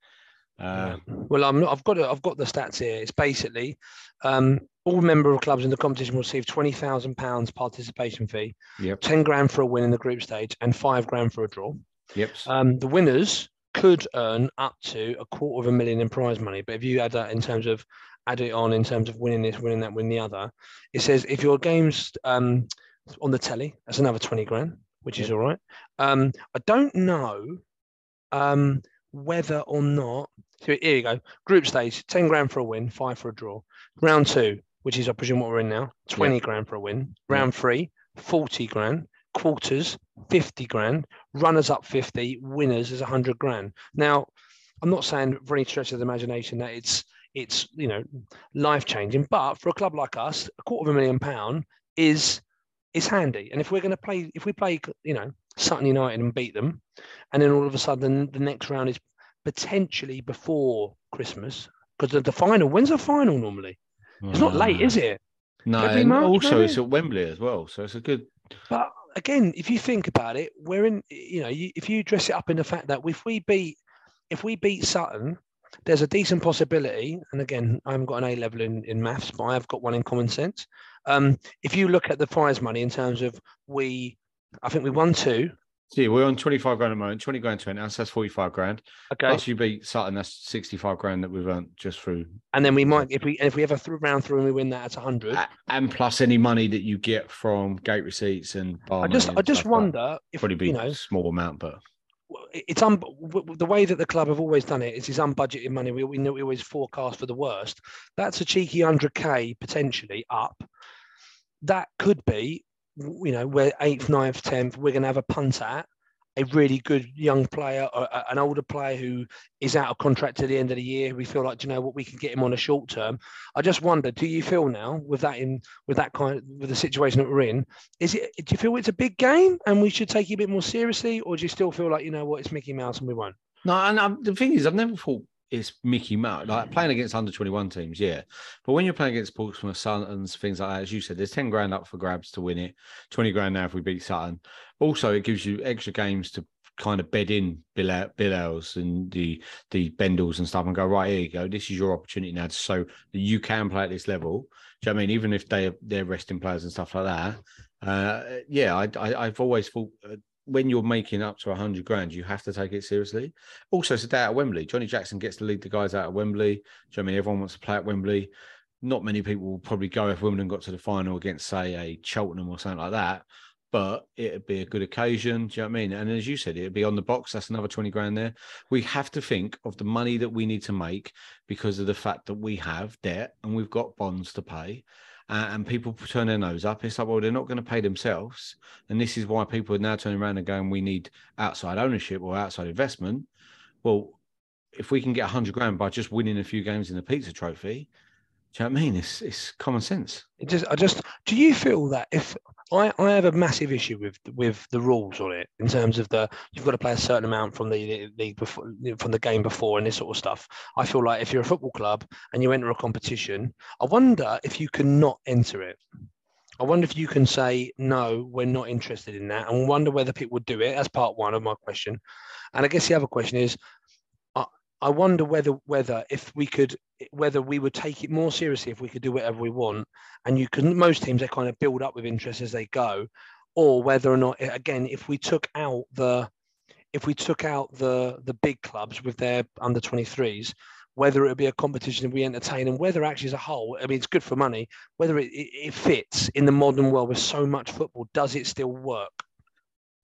S1: Uh,
S2: Well, I'm not, I've got it. I've got the stats here. It's basically um, all member of clubs in the competition will receive twenty thousand pounds participation fee,
S1: Yep.
S2: ten grand for a win in the group stage, and five grand for a draw.
S1: Yep.
S2: Um, the winners could earn up to a quarter of a million in prize money. But if you add that in terms of add it on in terms of winning this, winning that, winning the other, it says if your game's um, on the telly, that's another twenty grand, which is all right. Um, I don't know um, whether or not. So here you go. Group stage, ten grand for a win, five for a draw. Round two, which is I presume what we're in now, twenty grand for a win. Round three, 40 grand. Quarters, 50 grand. Runners up 50. Winners is 100 grand. Now, I'm not saying for any stretch of the imagination that it's it's you know life changing, but for a club like us, a quarter of a million pound is is handy. And if we're going to play, if we play, you know, Sutton United and beat them, and then all of a sudden the next round is potentially before Christmas, because the, the final, when's the final normally? It's not late, is it?
S1: No, and
S2: March,
S1: also it's at Wembley as well. So it's a good.
S2: But again, if you think about it, we're in. You know, you, if you dress it up in the fact that if we beat, if we beat Sutton, there's a decent possibility. And again, I haven't got an A level in in maths, but I have got one in common sense. Um, if you look at the prize money in terms of we, I think we won two.
S1: See, we're on 25 grand a the moment, 20 grand to enter, so that's 45 grand.
S2: Okay,
S1: Plus you beat Sutton, that's 65 grand that we've earned just through
S2: and then we might if we if we ever through round through and we win that, a hundred.
S1: And plus any money that you get from gate receipts and
S2: I just I just
S1: stuff like
S2: wonder if
S1: probably be
S2: you know
S1: a small amount, but
S2: it's un- the way that the club have always done it is it's unbudgeted money. We, we know we always forecast for the worst. That's a cheeky 100k potentially up. That could be, you know, we're eighth, ninth, tenth. We're going to have a punt at a really good young player or an older player who is out of contract to the end of the year. We feel like, you know what, we can get him on a short term. I just wonder, do you feel now with that in with that kind of with the situation that we're in, is it do you feel it's a big game and we should take it a bit more seriously, or do you still feel like you know what it's Mickey Mouse and we won't?
S1: no. And um, the thing is, I've never thought it's Mickey Mouse. Like playing against under 21 teams, yeah. But when you're playing against Portsmouth, Suttons, things like that, as you said, there's 10 grand up for grabs to win it, 20 grand now if we beat Sutton. Also, it gives you extra games to kind of bed in Bill and the the Bendels and stuff and go right here you go this is your opportunity now so that you can play at this level do you know I mean even if they they're resting players and stuff like that uh yeah I, I I've always thought uh, when you're making up to 100 grand you have to take it seriously also it's a day at Wembley Johnnie Jackson gets to lead the guys out at Wembley do you know what I mean everyone wants to play at Wembley not many people will probably go if Wimbledon got to the final against say a Cheltenham or something like that but it'd be a good occasion. Do you know what I mean? And as you said, it'd be on the box. That's another 20 grand there. We have to think of the money that we need to make because of the fact that we have debt and we've got bonds to pay. Uh, and people turn their nose up. It's like, well, they're not going to pay themselves. And this is why people are now turning around and going, we need outside ownership or outside investment. Well, if we can get 100 grand by just winning a few games in the pizza trophy, do you know what I mean? It's, it's common sense.
S2: It just, I just, do you feel that if I, I have a massive issue with with the rules on it in terms of the you've got to play a certain amount from the league before from the game before and this sort of stuff. I feel like if you're a football club and you enter a competition, I wonder if you can not enter it. I wonder if you can say no, we're not interested in that, and wonder whether people would do it. That's part one of my question, and I guess the other question is, I, wonder whether whether if we could whether we would take it more seriously if we could do whatever we want, and you can most teams they kind of build up with interest as they go, or whether or not again if we took out the if we took out the the big clubs with their under 23s whether it would be a competition we entertain and whether actually as a whole i mean it's good for money whether it, it fits in the modern world with so much football does it still work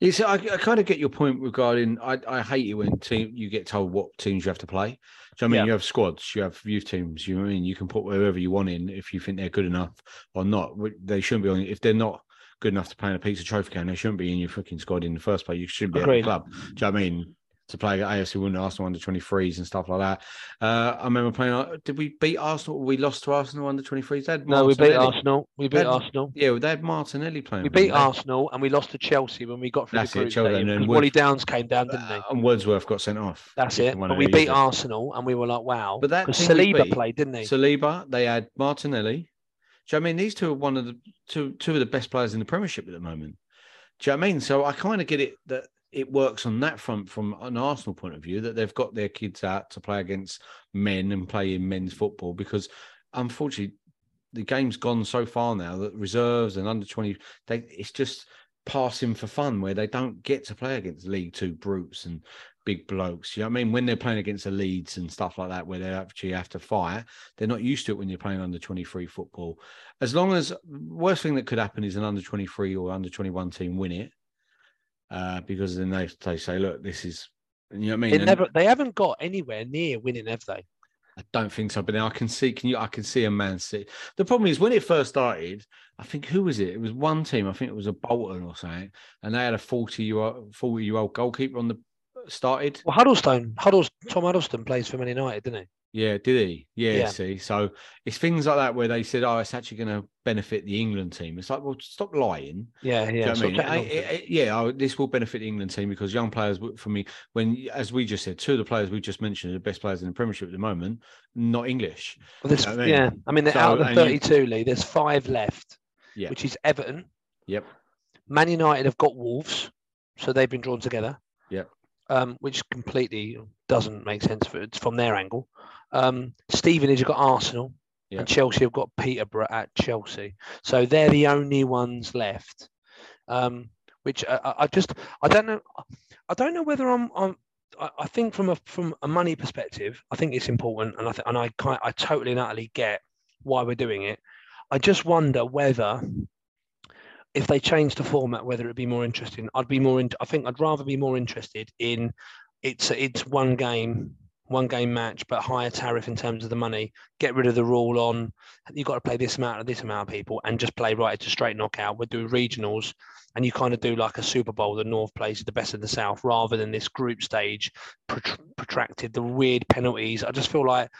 S1: It's, I, I kind of get your point regarding. I, I hate it when team you get told what teams you have to play. Do you know what I mean?
S2: Yeah.
S1: You have squads, you have youth teams. You know what I mean? You can put whoever you want in if you think they're good enough or not. They shouldn't be on. If they're not good enough to play in a pizza trophy game, they shouldn't be in your fucking squad in the first place. You shouldn't be
S2: Agreed.
S1: at the club. Do you know what I mean? To play AFC Wimbledon, Arsenal under 23s and stuff like that. Uh, I remember playing. uh, Did we beat Arsenal? We lost to Arsenal under 23s. They
S2: No, we beat Arsenal. We beat
S1: Had-
S2: Arsenal.
S1: Yeah, they had Martinelli playing.
S2: We beat Arsenal and we lost to Chelsea when we got through
S1: That's
S2: the
S1: it,
S2: group
S1: Chelsea,
S2: stage.
S1: and Wood-
S2: Wally Downes came down, didn't he?
S1: Uh, and Wordsworth got sent off.
S2: That's it. But we beat
S1: users.
S2: Arsenal and we were like, wow.
S1: But that
S2: because
S1: team we
S2: Saliba
S1: beat-
S2: played, didn't he?
S1: Saliba, they had Martinelli. Do you know what I mean? These two are one of the two two of the best players in the Premiership at the moment. Do you know what I mean? So I kind of get it that it works on that front from an Arsenal point of view that they've got their kids out to play against men and play in men's football because unfortunately the game's gone so far now that reserves and under 20 they it's just passing for fun where they don't get to play against League Two brutes and big blokes. You know what I mean? When they're playing against the Leeds and stuff like that, where they actually have to fight, they're not used to it when you're playing under 23 football. As long as worst thing that could happen is an under 23 or under 21 team win it, uh, because then they they say, look, this is, you know what I mean?
S2: They never, they haven't got anywhere near winning, have they?
S1: I don't think so, but now I can see. Can you? I can see a Man City. The problem is when it first started. I think who was it? It was one team. I think it was a Bolton or something, and they had a forty year old forty year old goalkeeper on the started.
S2: Well, Huddlestone, Huddles, Tom Huddlestone plays for Man United, didn't he?
S1: Yeah, did he? Yeah,
S2: Yeah.
S1: See, so it's things like that where they said, "Oh, it's actually going to benefit the England team." It's like, well, stop lying.
S2: Yeah,
S1: you
S2: yeah.
S1: know I mean?
S2: chatting
S1: I-
S2: nonsense.
S1: I- I- yeah, oh, this will benefit the England team because young players, for me, when as we just said, two of the players we just mentioned are the best players in the Premiership at the moment, not English.
S2: Well, there's,
S1: know I mean?
S2: yeah, I mean, they're
S1: So,
S2: out of the
S1: and you-
S2: 32, Lee. There's five left,
S1: Yeah.
S2: which is Everton.
S1: Yep.
S2: Man United have got Wolves, so they've been drawn together. Um, which completely doesn't make sense for, from their angle. Um, Stevenage have got Arsenal,
S1: Yep.
S2: and Chelsea have got Peterborough at Chelsea. So they're the only ones left. Um, which I, I- just I don't know I don't know whether I'm I'm I think from a from a money perspective, I think it's important, and I th- and I I totally and utterly get why we're doing it. I just wonder whether if they change the format, whether it'd be more interesting. I'd be more. In, I think I'd rather be more interested in it's it's one game, one game match, but higher tariff in terms of the money. Get rid of the rule on you've got to play this amount of this amount of people, and just play right to straight knockout. We'll do regionals, and you kind of do like a Super Bowl. The North plays the best of the South, rather than this group stage protracted. The weird penalties. I just feel like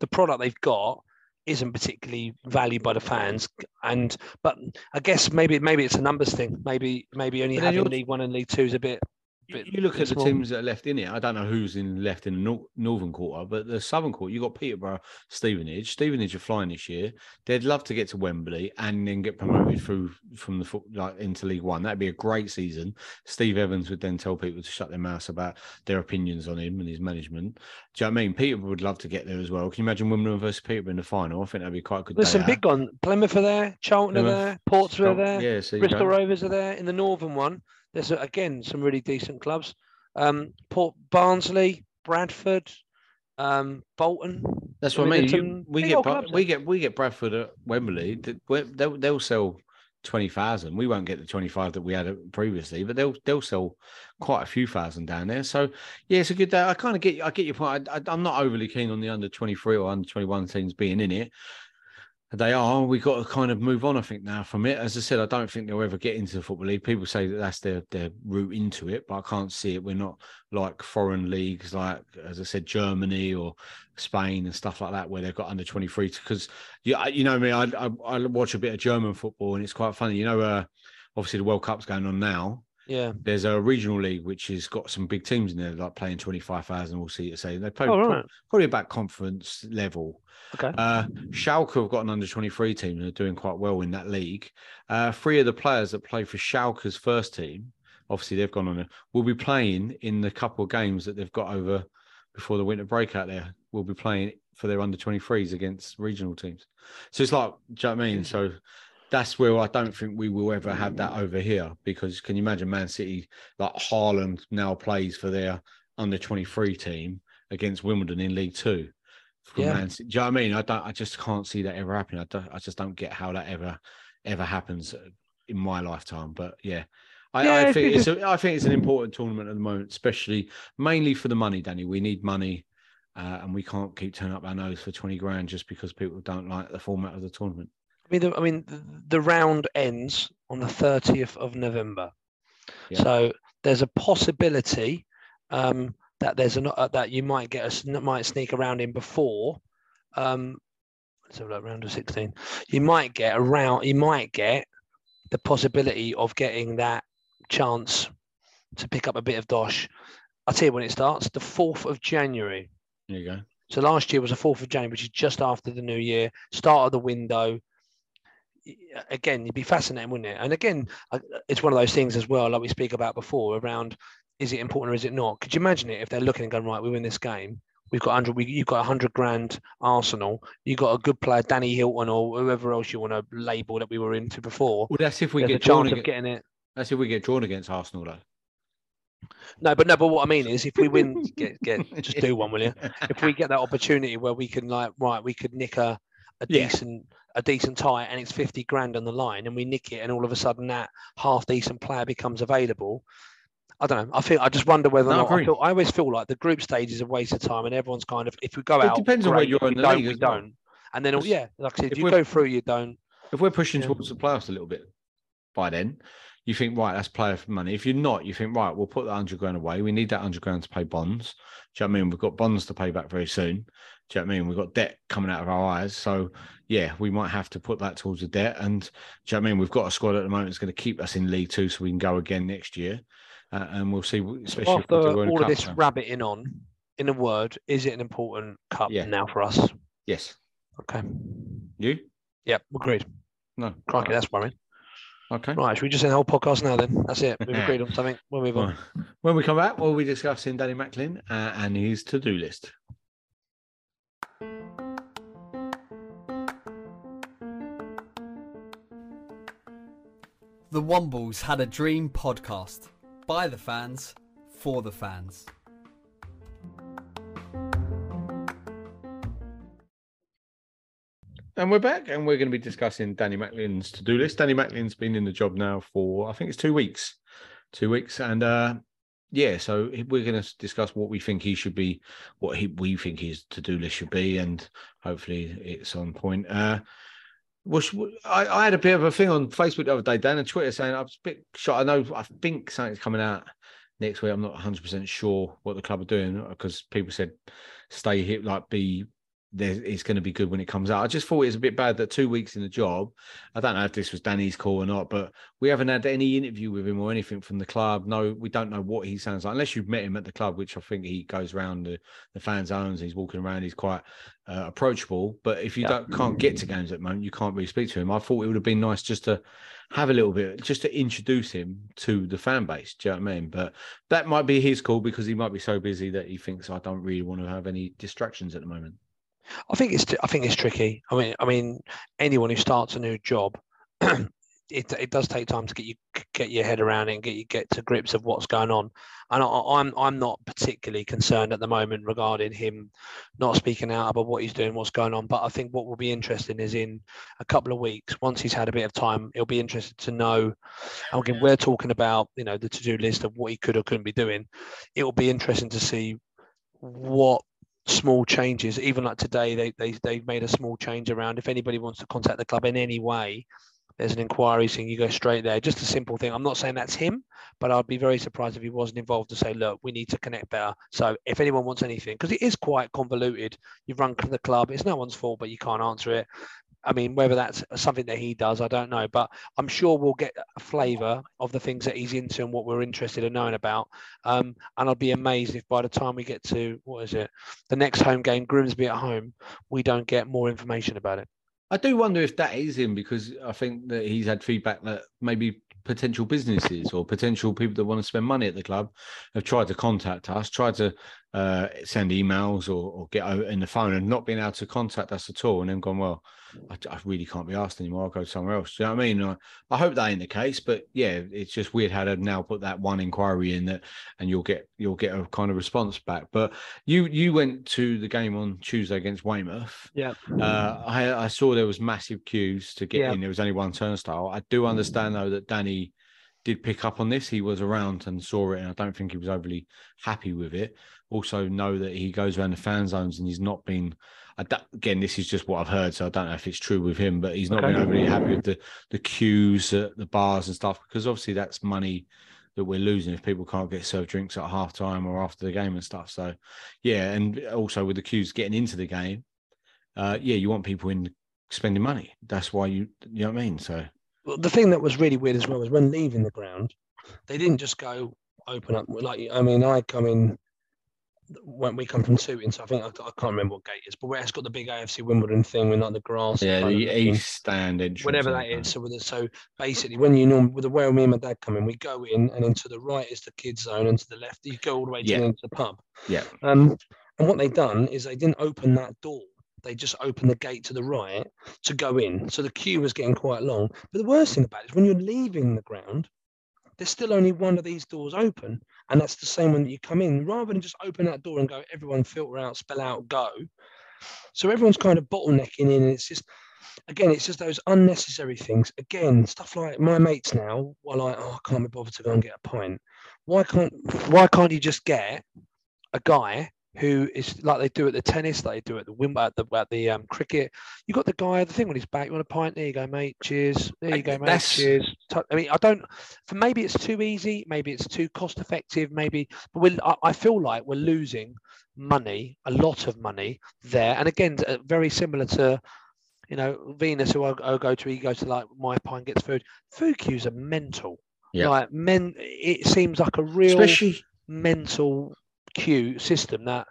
S2: the product they've got isn't particularly valued by the fans and but i guess maybe maybe it's a numbers thing. Maybe maybe only having league one and league two is a bit
S1: You-
S2: bit-
S1: you look at the teams that are left in it. I don't know who's in left in the nor- northern quarter, but the southern quarter, you've got Peterborough, Stevenage. Stevenage are flying this year. They'd love to get to Wembley and then get promoted through from the like into League One. That'd be a great season. Steve Evans would then tell people to shut their mouths about their opinions on him and his management. Do you know what I mean? Peterborough would love to get there as well. Can you imagine Wimbledon versus Peterborough in the final? I think that'd be quite a good.
S2: there's some big one plymouth are there charlton are there portsmouth are there
S1: Yeah, so
S2: bristol rovers are there in the northern one there's uh, again some really decent clubs um port barnsley bradford um bolton
S1: That's what I
S2: mean.
S1: You, we get
S2: clubs
S1: we get we get Bradford at Wembley. They'll, they'll sell twenty thousand. We won't get the twenty five that we had previously, but they'll they'll sell quite a few thousand down there. So yeah, it's a good day. I kind of get I get your point. I, I'm not overly keen on the under twenty three or under twenty one teams being in it. They are. We've got to kind of move on. I think now from it. As I said, I don't think they'll ever get into the football league. People say that that's their their route into it, but I can't see it. We're not like foreign leagues, like as I said, Germany or Spain and stuff like that, where they've got under twenty three. Because you you know me, I, I I watch a bit of German football, and it's quite funny. You know, uh, obviously the World Cup's going on now.
S2: Yeah
S1: There's a regional league which has got some big teams in there, like playing twenty five thousand. We'll see. Say they play
S2: Oh, right.
S1: probably about conference level.
S2: okay
S1: Uh, Schalke have got an under 23 team and are doing quite well in that league. Uh, three of the players that play for Schalke's first team, obviously they've gone on a, will be playing in the couple of games that they've got over before the winter break out there. Will be playing for their under 23s against regional teams. So it's like, do you know what I mean? So that's where I don't think we will ever have that over here because can you imagine Man City, like Haaland now plays for their under 23 team against Wimbledon in League Two?
S2: Yeah.
S1: Man City. Do you know what I mean? I don't. I just can't see that ever happening. I, don't, I just don't get how that ever, ever happens in my lifetime. But yeah, I,
S2: Yeah,
S1: I think it's a, I think it's an important tournament at the moment, especially mainly for the money, Danny. We need money, uh, and we can't keep turning up our nose for twenty grand just because people don't like the format of the tournament.
S2: I mean, the, I mean, the, the round ends on the 30th of November.
S1: Yeah.
S2: So there's a possibility um, that there's an uh, that you might get a might sneak around in before. Um, let's have a look, round of 16. You might get around. You might get the possibility of getting that chance to pick up a bit of dosh. I'll tell you when it starts. The 4th of January.
S1: There you go.
S2: So last year was the 4th of January, which is just after the new year, start of the window. Again, you'd be fascinating, wouldn't it? And again, it's one of those things as well, like we speak about before, around is it important or is it not? Could you imagine it if they're looking and going, right, we win this game, we've got 100, we, you've got 100 grand Arsenal, you've got a good player, Danny Hilton or whoever else you want to label that we were into before.
S1: Well, that's if we
S2: There's
S1: get drawn against,
S2: getting it.
S1: That's if we get drawn against Arsenal, though.
S2: No, but no, but what I mean is, if we win, get get just do one, will you? If we get that opportunity where we can like, right, we could nick a, a
S1: Yeah.
S2: decent a decent tie, and it's fifty grand on the line, and we nick it, and all of a sudden that half decent player becomes available. I don't know. I feel I just wonder whether or
S1: No,
S2: not. I, feel, I always feel like the group stage is a waste of time, and everyone's kind of if we go
S1: It
S2: out,
S1: depends on where
S2: great,
S1: you are
S2: if
S1: in the
S2: don't,
S1: league
S2: we
S1: well.
S2: don't. And then,
S1: Because
S2: yeah, like I said, if
S1: if
S2: you go through, you don't.
S1: If we're pushing
S2: Yeah.
S1: towards the playoffs a little bit by then, you think right, that's player for money. If you're not, you think right, we'll put that hundred grand away. We need that hundred grand to pay bonds. Do you know what I mean? We've got bonds to pay back very soon. Do you know what I mean? We've got debt coming out of our eyes. So yeah, we might have to put that towards the debt. And do you know what I mean? We've got a squad at the moment that's going to keep us in League Two, so we can go again next year. Uh, and we'll see, especially
S2: After all of this
S1: so-
S2: rabbiting on, in a word, is it an important cup
S1: Yeah.
S2: now for us?
S1: Yes,
S2: Okay.
S1: you?
S2: Yep, agreed.
S1: No,
S2: Crikey, that's worrying.
S1: okay.
S2: Right, should we just end the whole podcast now then? That's it. We've agreed on something. We'll move on.
S1: When we come back, we'll be discussing Danny Macklin uh, and his to-do list.
S3: The Wombles had a dream podcast by the fans for the fans.
S1: And we're back, and we're going to be discussing Danny Macklin's to-do list. Danny Macklin's been in the job now for I think it's two weeks, two weeks, and uh, yeah, so we're going to discuss what we think he should be, what he we think his to-do list should be, and hopefully it's on point. Uh, was I, I had a bit of a thing on Facebook the other day, Dan, and Twitter saying I was a bit shocked. I know I think something's coming out next week. I'm not 100 percent sure what the club are doing because people said stay here, like be. It's going to be good when it comes out. I just thought it was a bit bad that two weeks in the job. I don't know if this was Danny's call or not, but we haven't had any interview with him or anything from the club. No, we don't know what he sounds like unless you've met him at the club, which I think he goes around the, the fan zones. He's walking around. He's quite uh, approachable. But if you
S2: Yeah.
S1: don't can't get to games at the moment, you can't really speak to him. I thought it would have been nice just to have a little bit, just to introduce him to the fan base. Do you know what I mean? But that might be his call because he might be so busy that he thinks I don't really want to have any distractions at the moment.
S2: I think it's I think it's tricky. I mean, I mean, anyone who starts a new job, it it does take time to get you get your head around it and get you get to grips of what's going on. And I, I'm I'm not particularly concerned at the moment regarding him not speaking out about what he's doing, what's going on. But I think what will be interesting is in a couple of weeks, once he's had a bit of time, it'll be interesting to know. Again, we're talking about you know the to do list of what he could or couldn't be doing. It will be interesting to see what small changes even like today they, they they've made a small change around if anybody wants to contact the club in any way there's an inquiry thing you go straight there. Just a simple thing i'm not saying that's him but i'd be very surprised if he wasn't involved to say look we need to connect better. So if anyone wants anything because it is quite convoluted you've run the club it's no one's fault but you can't answer it I mean, whether that's something that he does, I don't know. But I'm sure we'll get a flavour of the things that he's into and what we're interested in knowing about. Um, and I'd be amazed if by the time we get to what is it, the next home game, Grimsby at home, we don't get more information about it.
S1: I do wonder if that is him because I think that he's had feedback that maybe potential businesses or potential people that want to spend money at the club have tried to contact us, tried to uh, send emails or, or get in the phone and not being able to contact us at all, and then gone, well, I, I really can't be asked anymore. I'll go somewhere else. Do you know what I mean? I, I hope that ain't the case, but yeah, it's just weird how they've now put that one inquiry in that, and you'll get you'll get a kind of response back. But you you went to the game on Tuesday against Weymouth.
S2: Yeah.
S1: Uh, I, I saw there was massive queues to get
S2: Yeah.
S1: in. There was only one turnstile. I do understand though that Danny did pick up on this. He was around and saw it, and I don't think he was overly happy with it. Also, know that he goes around the fan zones and he's not been. I don't- again, this is just what I've heard, so I don't know if it's true with him, but he's not
S2: Okay.
S1: been overly happy with the the queues at the bars and stuff because obviously that's money that we're losing if people can't get served drinks at half time or after the game and stuff. So, yeah, and also with the queues getting into the game, uh, yeah, you want people in spending money. That's why you, you know what I mean. So,
S2: Well, the thing that was really weird as well was when leaving the ground, they didn't just go open up. Like, I mean, I come in when we come from Tooting, so I think I, I can't remember what gate it is, but where it's got the big AFC Wimbledon thing with like the grass.
S1: yeah, the east stand entrance,
S2: whatever that is. So with the, so basically, when you norm with the way me and my dad come in, we go in, and then to the right is the kids zone, and to the left you go all the way to
S1: Yeah.
S2: the, into the pub.
S1: Yeah.
S2: Um, and what they've done is they didn't open that door. They just opened the gate to the right to go in. So the queue was getting quite long. But the worst thing about it is when you're leaving the ground, there's still only one of these doors open, and that's the same one that you come in. Rather than just open that door and go, everyone filter out, spell out, go. So everyone's kind of bottlenecking in, and it's just again, it's just those unnecessary things. Again, stuff like my mates now were like, "Oh, I can't be bothered to go and get a pint." Why can't Why can't you just get a guy who is like they do at the tennis, like they do at the wim at the at the um, cricket? You got the guy, the thing when he's back. You want a pint? There you go, mate. Cheers. There you go, mate.
S1: That's-
S2: Cheers. I mean, I don't. For maybe it's too easy. Maybe it's too cost effective. Maybe, but we I, I feel like we're losing money, a lot of money there. And again, uh, very similar to you know, Venus, who I, I go to, he goes to like my pine gets food. Food queues are mental.
S1: Yeah.
S2: Like men, it seems like a real
S1: especially
S2: mental queue system that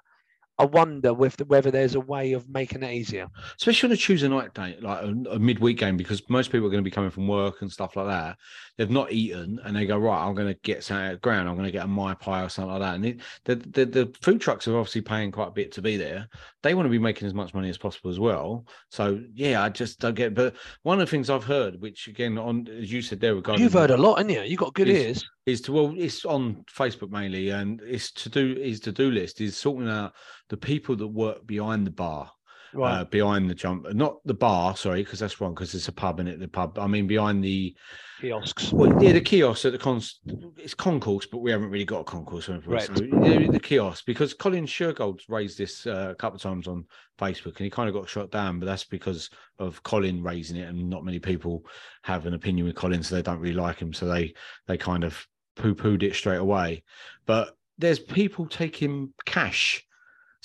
S2: I wonder with the, whether there's a way of making it easier.
S1: especially on a Tuesday night day, like a, a midweek game, because most people are going to be coming from work and stuff like that. They've not eaten, and they go right. I'm going to get something at the ground. I'm going to get a my pie or something like that. And it, the, the the food trucks are obviously paying quite a bit to be there. They want to be making as much money as possible as well. So yeah, I just don't get. But one of the things I've heard, which again, on as you said there, regarding
S2: You've heard a lot, haven't you? You got good
S1: Is-
S2: ears.
S1: is to well it's on facebook mainly and it's to do his to-do list is sorting out the people that work behind the bar
S2: Right.
S1: uh, behind the jump not the bar sorry because that's wrong because it's a pub in it the pub i mean behind the
S2: Kiosks.
S1: well, yeah the kiosk at the con it's concourse but we haven't really got a concourse.
S2: Right.
S1: so yeah, the kiosk because colin shergold's raised this uh, a couple of times on facebook and he kind of got shot down but that's because of colin raising it and not many people have an opinion with colin so they don't really like him so they they kind of poo-pooed it straight away but there's people taking cash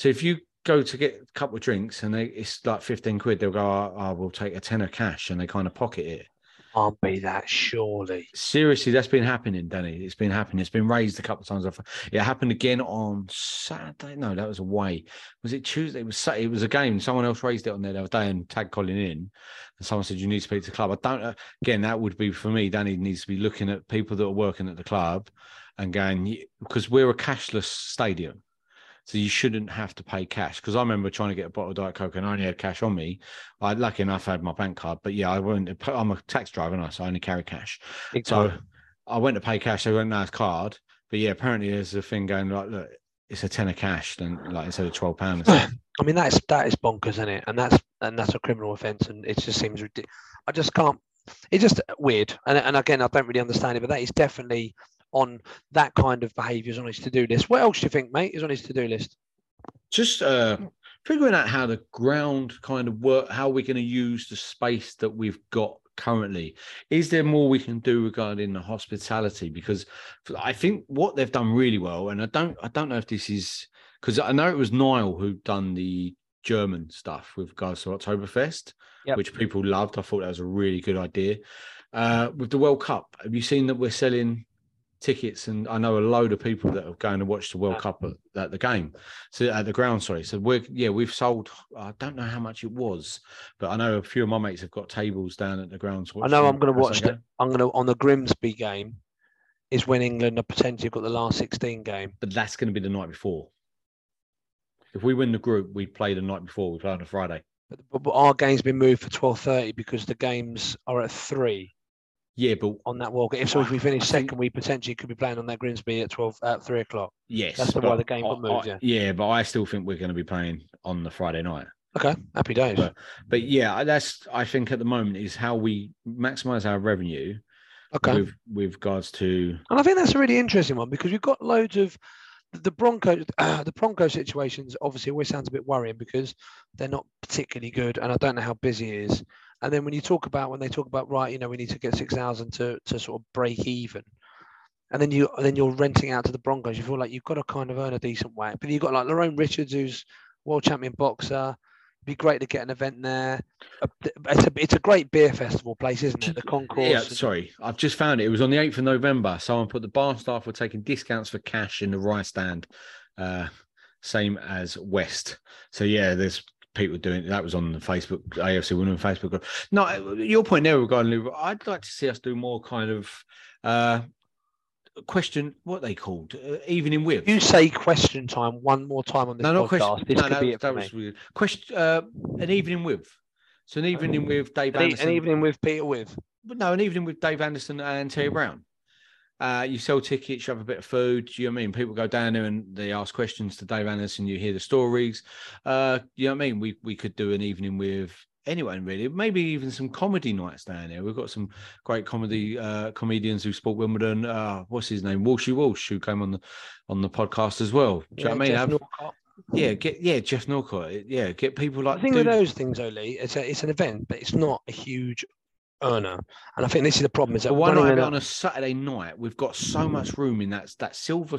S1: so if you go to get a couple of drinks and they, it's like 15 quid they'll go oh, oh, we'll take a tenner cash and they kind of pocket it.
S2: Can't be that, surely.
S1: seriously that's been happening danny. It's been happening. It's been raised a couple of times. It happened again on saturday. No that was away. Was it tuesday? It was Sa- it was a game. Someone else raised it on there the other day and tagged colin in. And someone said you need to speak to the club. I don't uh, again that would be for me danny needs to be looking at people that are working at the club and going because we're a cashless stadium so you shouldn't have to pay cash. Because I remember trying to get a bottle of Diet Coke and I only had cash on me. I lucky enough I had my bank card, but yeah, I went. I'm a tax driver, and I so I only carry cash.
S2: Big
S1: So. I went to pay cash. They went, no, it's card. But yeah, apparently there's a thing going like, look, it's a tenner cash, then like instead of twelve pounds.
S2: I mean, that is that is bonkers, isn't it? And that's and that's a criminal offence, and it just seems ridiculous. I just can't. It's just weird, and and again, I don't really understand it, but that is definitely on that kind of behaviours on his to-do list. What else do you think, mate, is on his to-do list?
S1: Just uh, figuring out how the ground kind of work, how we're going to use the space that we've got currently. Is there more we can do regarding the hospitality? Because I think what they've done really well, and I don't, I don't know if this is because I know it was Niall who done the German stuff with regards to Oktoberfest,
S2: Yep.
S1: which people loved. I thought that was a really good idea. Uh, with the World Cup, have you seen that we're selling tickets? And I know a load of people that are going to watch the World
S2: Yeah.
S1: Cup at, at the game, so at the ground. Sorry, so we're yeah we've sold. I don't know how much it was, but I know a few of my mates have got tables down at the grounds.
S2: I know I'm going to watch the. I'm going to on the Grimsby game. Is when England are potentially got the last 16 game.
S1: but that's going to be the night before. If we win the group, we play the night before. We play on a Friday.
S2: But, but, but our game's been moved for 12:30 because the games are at three
S1: Yeah, but
S2: on that walk, Cup. So if we finish second, we potentially could be playing on that Grimsby at 12 at three o'clock.
S1: yes,
S2: That's the why the game got moved,
S1: I-
S2: yeah.
S1: but I still think we're going to be playing on the Friday night.
S2: Okay, happy days.
S1: But- But yeah, that's I think at the moment is how we maximize our revenue
S2: Okay.
S1: with with regards to
S2: And I think that's a really interesting one because we've got loads of the Broncos. the Bronco situations obviously always sounds a bit worrying because they're not particularly good, and I don't know how busy it is. And then when you talk about when they talk about right, you know, we need to get six thousand to to sort of break even, and then you then you're renting out to the Broncos. You feel like you've got to kind of earn a decent whack. But you've got like Lorraine Richards, who's world champion boxer. It'd be great to get an event there. It's a it's a great beer festival place, isn't it? The concourse.
S1: Yeah, sorry, I've just found it. It was on the eighth of November. Someone put the bar staff were taking discounts for cash in the rice stand, uh, same as West. So yeah, there's people doing that. Was on the Facebook AFC Women Facebook. group. No, your point there regarding Liverpool. I'd like to see us do more kind of uh, question. What they called uh, evening with.
S2: You say question time one more time on this
S1: no, not
S2: podcast.
S1: question.
S2: This
S1: no,
S2: could
S1: that,
S2: be it
S1: that was weird. Question. Uh, an evening with. So an evening with Dave
S2: An,
S1: Anderson.
S2: an evening with Peter with.
S1: But no, an evening with Dave Anderson and Terry Brown. Uh, you sell tickets, you have a bit of food. Do you know what I mean? People go down there and they ask questions to Dave Anderson. You hear the stories. Uh, you know what I mean? We we could do an evening with anyone really. Maybe even some comedy nights down there. We've got some great comedy uh, comedians who sport Wimbledon. Uh, what's his name? Walshy Walsh, who came on the on the podcast as well. Do you know what I mean? Have- yeah, get yeah, Geoff Norcott. Yeah, get people like
S2: The thing
S1: do-
S2: with those things, Oli, it's a, it's an event, but it's not a huge earner. And I think this is the problem. Is that
S1: But why not have it on a Saturday night? We've got so much room in that that silver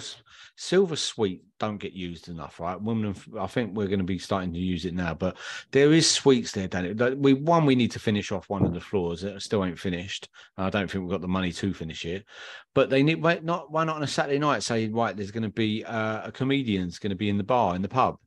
S1: silver suite. Don't get used enough, right? Women, I think we're going to be starting to use it now. But there is suites there, Danny. We one we need to finish off one of the floors. that still ain't finished. I don't think we've got the money to finish it. But they need wait, not why not on a Saturday night say right? There's going to be uh, a comedian's going to be in the bar in the pub.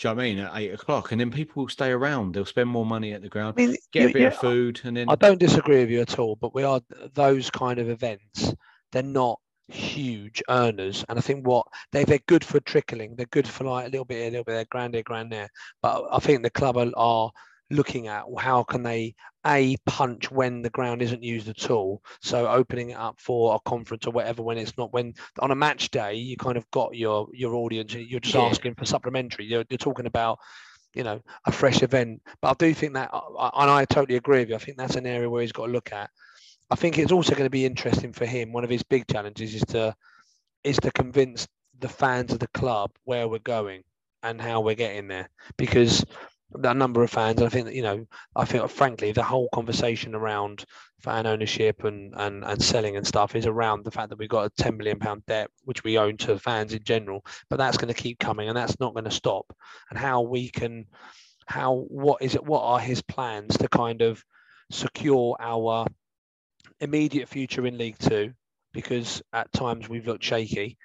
S1: Do you know what I mean? At eight o'clock, and then people will stay around. They'll spend more money at the ground,
S2: I mean,
S1: get
S2: you-
S1: a bit
S2: you-
S1: of food, and then
S2: I don't disagree with you at all, but we are those kind of events. They're not huge earners, and I think what they they're good for trickling. They're good for like a little bit, here, a little bit there, grand here, grand there. But I think the club are, are looking at how can they a punch when the ground isn't used at all. So opening it up for a conference or whatever when it's not when on a match day you kind of got your your audience. You're just
S1: Yeah.
S2: asking for supplementary. You're, you're talking about you know a fresh event. But I do think that, and I totally agree with you. I think that's an area where he's got to look at. I think it's also going to be interesting for him. One of his big challenges is to is to convince the fans of the club where we're going and how we're getting there, because the number of fans. And I think that you know, I think frankly the whole conversation around fan ownership and and and selling and stuff is around the fact that we've got a 10 million pound debt which we own to fans in general. But that's going to keep coming and that's not going to stop. And how we can, how what is it? What are his plans to kind of secure our immediate future in League Two, because at times we've looked shaky.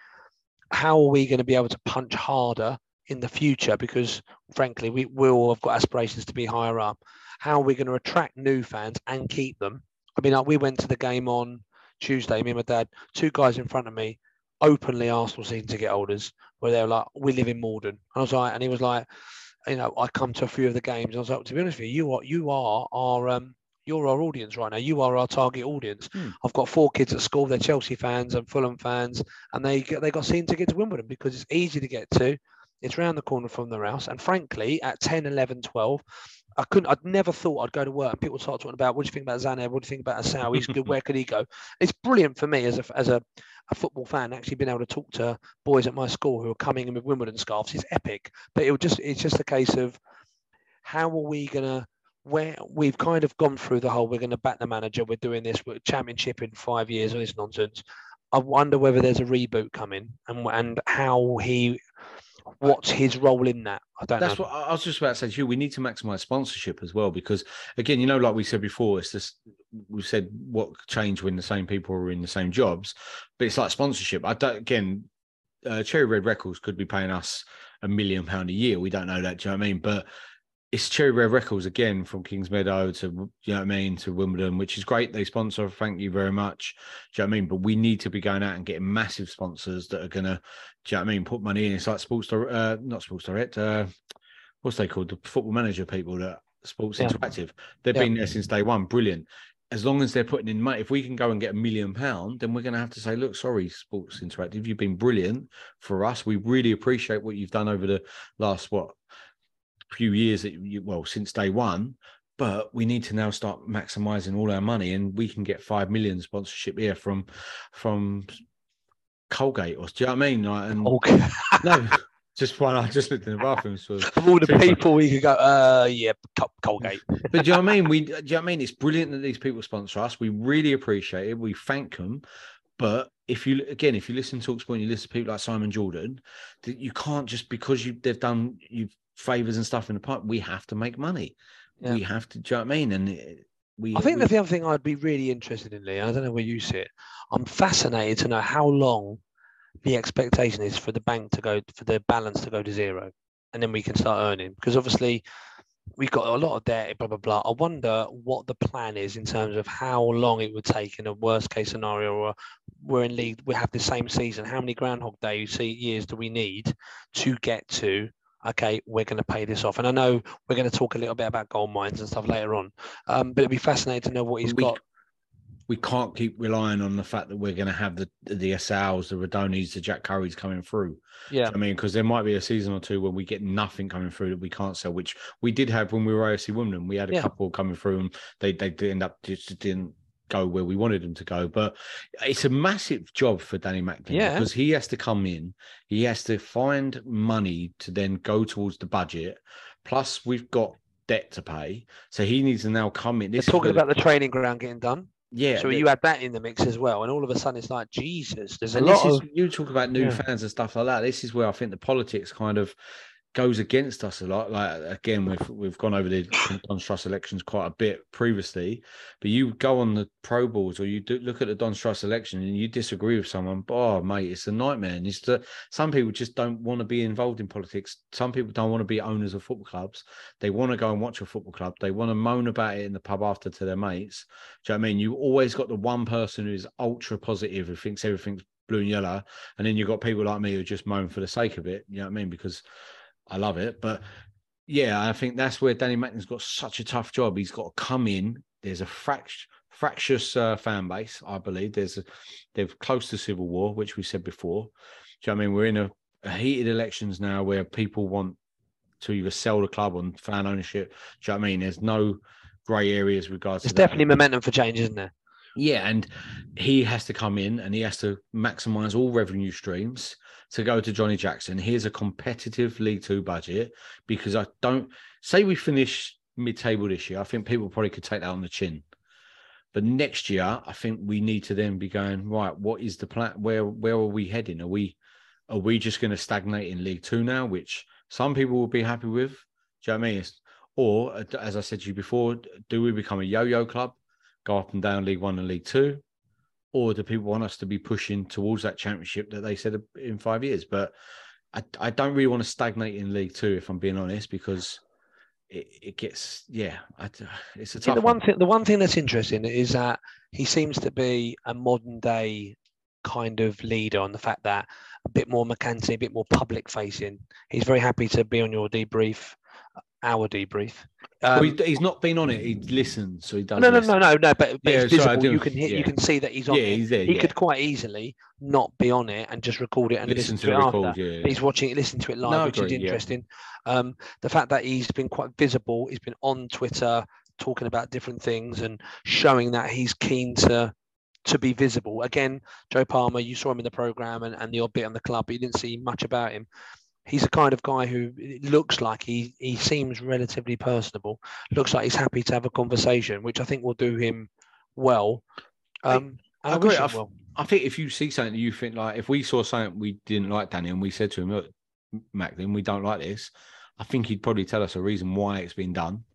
S2: How are we going to be able to punch harder in the future? Because frankly, we will have got aspirations to be higher up. How are we going to attract new fans and keep them? I mean, like we went to the game on Tuesday. Me and my dad, two guys in front of me, openly Arsenal season ticket holders, where they were like, "We live in Morden," and I was like, and he was like, you know, I come to a few of the games. And I was like, to be honest with you, you are you are our um, you're our audience right now. You are our target audience.
S1: Hmm.
S2: I've got four kids at school. They're Chelsea fans and Fulham fans, and they get, they got season tickets to Wimbledon because it's easy to get to. It's round the corner from their house. And frankly, at 10, 11, 12, I couldn't. I'd never thought I'd go to work people start talking about what do you think about Tzanev? What do you think about Assal? He's good. Where could he go? It's brilliant for me as a as a, a football fan actually being able to talk to boys at my school who are coming in with Wimbledon scarves. It's epic. But it will just it's just a case of how are we gonna where we've kind of gone through the whole we're going to back the manager we're doing this we're championship in five years all this nonsense i wonder whether there's a reboot coming and and how he what's his role in that i don't
S1: That's
S2: know
S1: what I was just about to say to you. We need to maximize sponsorship as well because, again, you know, like we said before, it's just we said what changed when the same people were in the same jobs, but it's like sponsorship. I don't again, uh, Cherry Red Records could be paying us a million pound a year. We don't know that. Do you know what I mean? But it's Cherry Red Records again from Kings Meadow to you know what I mean to Wimbledon, which is great. They sponsor. Thank you very much. Do you know what I mean? But we need to be going out and getting massive sponsors that are gonna, do you know what I mean? Put money in. It's like Sports Direct, uh, not Sports Direct. Uh, what's they called? The Football Manager people that Sports
S2: Yeah.
S1: Interactive. They've
S2: Yeah.
S1: been there since day one. Brilliant. As long as they're putting in money, if we can go and get a million pound, then we're going to have to say, look, sorry, Sports Interactive, you've been brilliant for us. We really appreciate what you've done over the last what few years that you well since day one but we need to now start maximizing all our money, and we can get five million sponsorship here from from Colgate or do you know what I mean? Like, and
S2: Okay.
S1: no, just one. I just looked in the bathroom. So,
S2: Of all the people we could go, uh, yeah, Col- Colgate.
S1: but do you know what I mean? We, do you know what I mean? It's brilliant that these people sponsor us. We really appreciate it. We thank them. But if you again, if you listen to Talksport and you listen to people like Simon Jordan, that you can't just because you they've done you favors and stuff in the park. We have to make money.
S2: Yeah.
S1: We have to. Do you know what I mean? And it- we.
S2: I think
S1: we,
S2: that the other thing I'd be really interested in, Lee, I don't know where you sit. I'm fascinated to know how long the expectation is for the bank to go for the balance to go to zero, and then we can start earning. Because obviously, we've got a lot of debt, blah blah blah. I wonder what the plan is in terms of how long it would take in a worst case scenario, or we're in league, we have the same season. How many Groundhog Day se- years do we need to get to? Okay, we're going to pay this off, and I know we're going to talk a little bit about gold mines and stuff later on. Um, but it'd be fascinating to know what he's
S1: we,
S2: got.
S1: we can't keep relying on the fact that we're going to have the the Assals, the Rudonis, the Jack Curries coming through.
S2: Yeah,
S1: I mean, because there might be a season or two where we get nothing coming through that we can't sell, which we did have when we were AFC Wimbledon. We had a
S2: Yeah.
S1: couple coming through and they they did end up just didn't go where we wanted them to go. But it's a massive job for Danny Macklin
S2: Yeah.
S1: because he has to come in, he has to find money to then go towards the budget. Plus, we've got debt to pay, so he needs to now come in.
S2: they're
S1: This
S2: talking about the training ground getting done.
S1: yeah.
S2: so you add that in the mix as well, and all of a sudden it's like Jesus. There's a lot
S1: this is
S2: of
S1: you talk about new
S2: Yeah.
S1: fans and stuff like that. This is where I think the politics kind of goes against us a lot. Like again, we've we've gone over the Dons Trust elections quite a bit previously, but you go on the pro balls or you do look at the Dons Trust election and you disagree with someone. Oh mate, it's a nightmare. And it's some people just don't want to be involved in politics. Some people don't want to be owners of football clubs. They want to go and watch a football club. They want to moan about it in the pub after to their mates. Do you know what I mean? You always got the one person who's ultra positive who thinks everything's blue and yellow, and then you've got people like me who just moan for the sake of it. You know what I mean? Because I love it, but yeah, I think that's where Danny Macklin's got such a tough job. He's got to come in. There's a fract- fractious uh, fan base, I believe. There's a, they're close to civil war, which we said before. Do you know what I mean? We're in a, a heated elections now where people want to either sell the club on fan ownership. Do you know what I mean? There's no grey areas regards
S2: there's
S1: to that.
S2: definitely momentum for change, isn't there?
S1: Yeah, and he has to come in and he has to maximize all revenue streams to go to Johnnie Jackson. Here's a competitive League Two budget because I don't say we finish mid-table this year. I think people probably could take that on the chin. But next year, I think we need to then be going right. What is the plan? Where where are we heading? Are we are we just going to stagnate in League Two now, which some people will be happy with? Do you know what I mean? It's- Or as I said to you before, do we become a yo-yo club? go up and down League One and League Two, or do people want us to be pushing towards that championship that they said in five years? But I, I don't really want to stagnate in League Two, if I'm being honest, because it, it gets yeah, I, it's a tough
S2: the
S1: one.
S2: one thing, the one thing that's interesting is that he seems to be a modern day kind of leader on the fact that a bit more McCanty, a bit more public facing. He's very happy to be on your debrief, our debrief.
S1: Well,
S2: Um,
S1: he- he's not been on it. He listens, so he does.
S2: no, no,
S1: listen.
S2: no, no, no. But, but
S1: Yeah,
S2: it's visible.
S1: do-
S2: you can hit.
S1: yeah.
S2: You can see that he's on.
S1: Yeah,
S2: it.
S1: he's there.
S2: He
S1: yeah.
S2: could quite easily not be on it and just record it and listen,
S1: listen
S2: to, it
S1: the
S2: after.
S1: Yeah,
S2: But he's watching it, listening to it live,
S1: No,
S2: which is
S1: agree, yeah.
S2: interesting. Um, the fact that he's been quite visible, he's been on Twitter talking about different things and showing that he's keen to to be visible. Again, Joe Palmer, you saw him in the program and, and the odd bit on the club, but you didn't see much about him. He's the kind of guy who looks like he he seems relatively personable. Looks like he's happy to have a conversation, which I think will do him well.
S1: I-
S2: Um,
S1: I
S2: I
S1: agree. I've-
S2: well.
S1: I think if you see something that you think like, if we saw something we didn't like Danny and we said to him, look, Macklin, we don't like this, I think he'd probably tell us a reason why it's been done.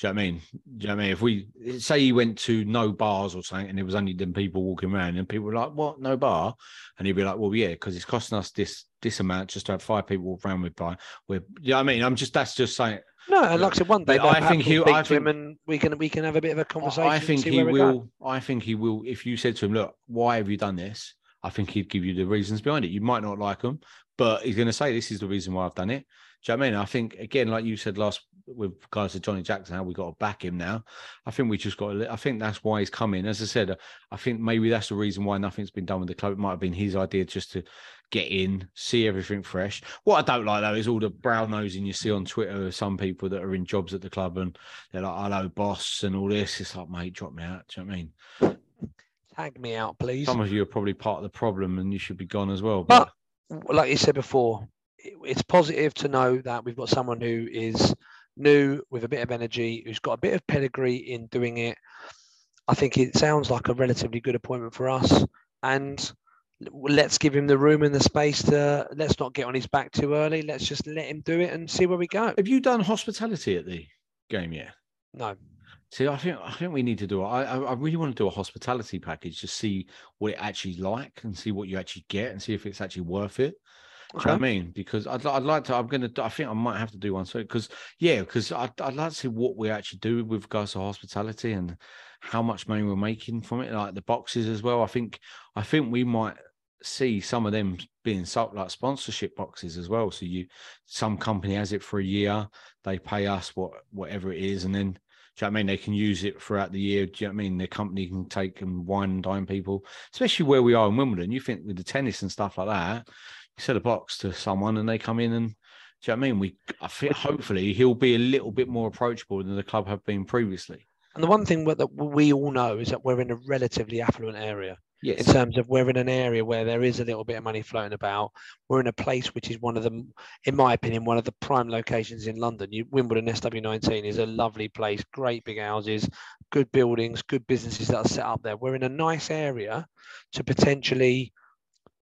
S1: Do you know what I mean? Do you know what I mean? If we say he went to no bars or something and it was only them people walking around and people were like, what, no bar? And he'd be like, well, yeah, because it's costing us this this amount just to have five people walk around with bar. We're, you know what I mean? I'm just, that's just saying,
S2: No, and like I said, one day
S1: I think he- I
S2: to him
S1: think-
S2: and we can we can have a bit of a conversation.
S1: I think he
S2: going.
S1: will. I think he will. If you said to him, "Look, why have you done this?" I think he'd give you the reasons behind it. You might not like them, but he's going to say, "This is the reason why I've done it." Do you know what I mean? I think again, like you said last with guys to Johnnie Jackson, how we got to back him now. I think we just got. To, I think that's why he's coming. As I said, uh, I think maybe that's the reason why nothing's been done with the club. It might have been his idea just to get in, see everything fresh. What I don't like though is all the brown nosing you see on Twitter of some people that are in jobs at the club and they're like, "Hello, boss," and all this. It's like, mate, drop me out. Do you know what I mean?
S2: Tag me out, please.
S1: Some of you are probably part of the problem, and you should be gone as well.
S2: But like you said before, it- it's positive to know that we've got someone who is new with a bit of energy, who's got a bit of pedigree in doing it. I think it sounds like a relatively good appointment for us. And let's give him the room and the space to let's not get on his back too early. Let's just let him do it and see where we go.
S1: have you done hospitality at the game yet?
S2: No.
S1: See, I think I think we need to do. I I I really want to do a hospitality package to see what it actually like and see what you actually get and see if it's actually worth it. Do you know what I mean? Because I'd I'd like to. I'm gonna. I think I might have to do one. So because yeah, because I'd I'd like to see what we actually do with regards to hospitality and how much money we're making from it, like the boxes as well. I think I think we might see some of them being sold like sponsorship boxes as well. So you, some company has it for a year, they pay us what whatever it is, and then do you know what I mean? They can use it throughout the year. Do you know what I mean? Their company can take and wine and dine people, especially where we are in Wimbledon. You think with the tennis and stuff like that, sell a box to someone and they come in and do you know what I mean? We I think hopefully he'll be a little bit more approachable than the club have been previously.
S2: And the one thing that we all know is that we're in a relatively affluent area.
S1: Yes.
S2: in terms of we're in an area where there is a little bit of money floating about. We're in a place which is one of the, in my opinion, one of the prime locations in London. You, Wimbledon SW19 is a lovely place, great big houses, good buildings, good businesses that are set up there. We're in a nice area to potentially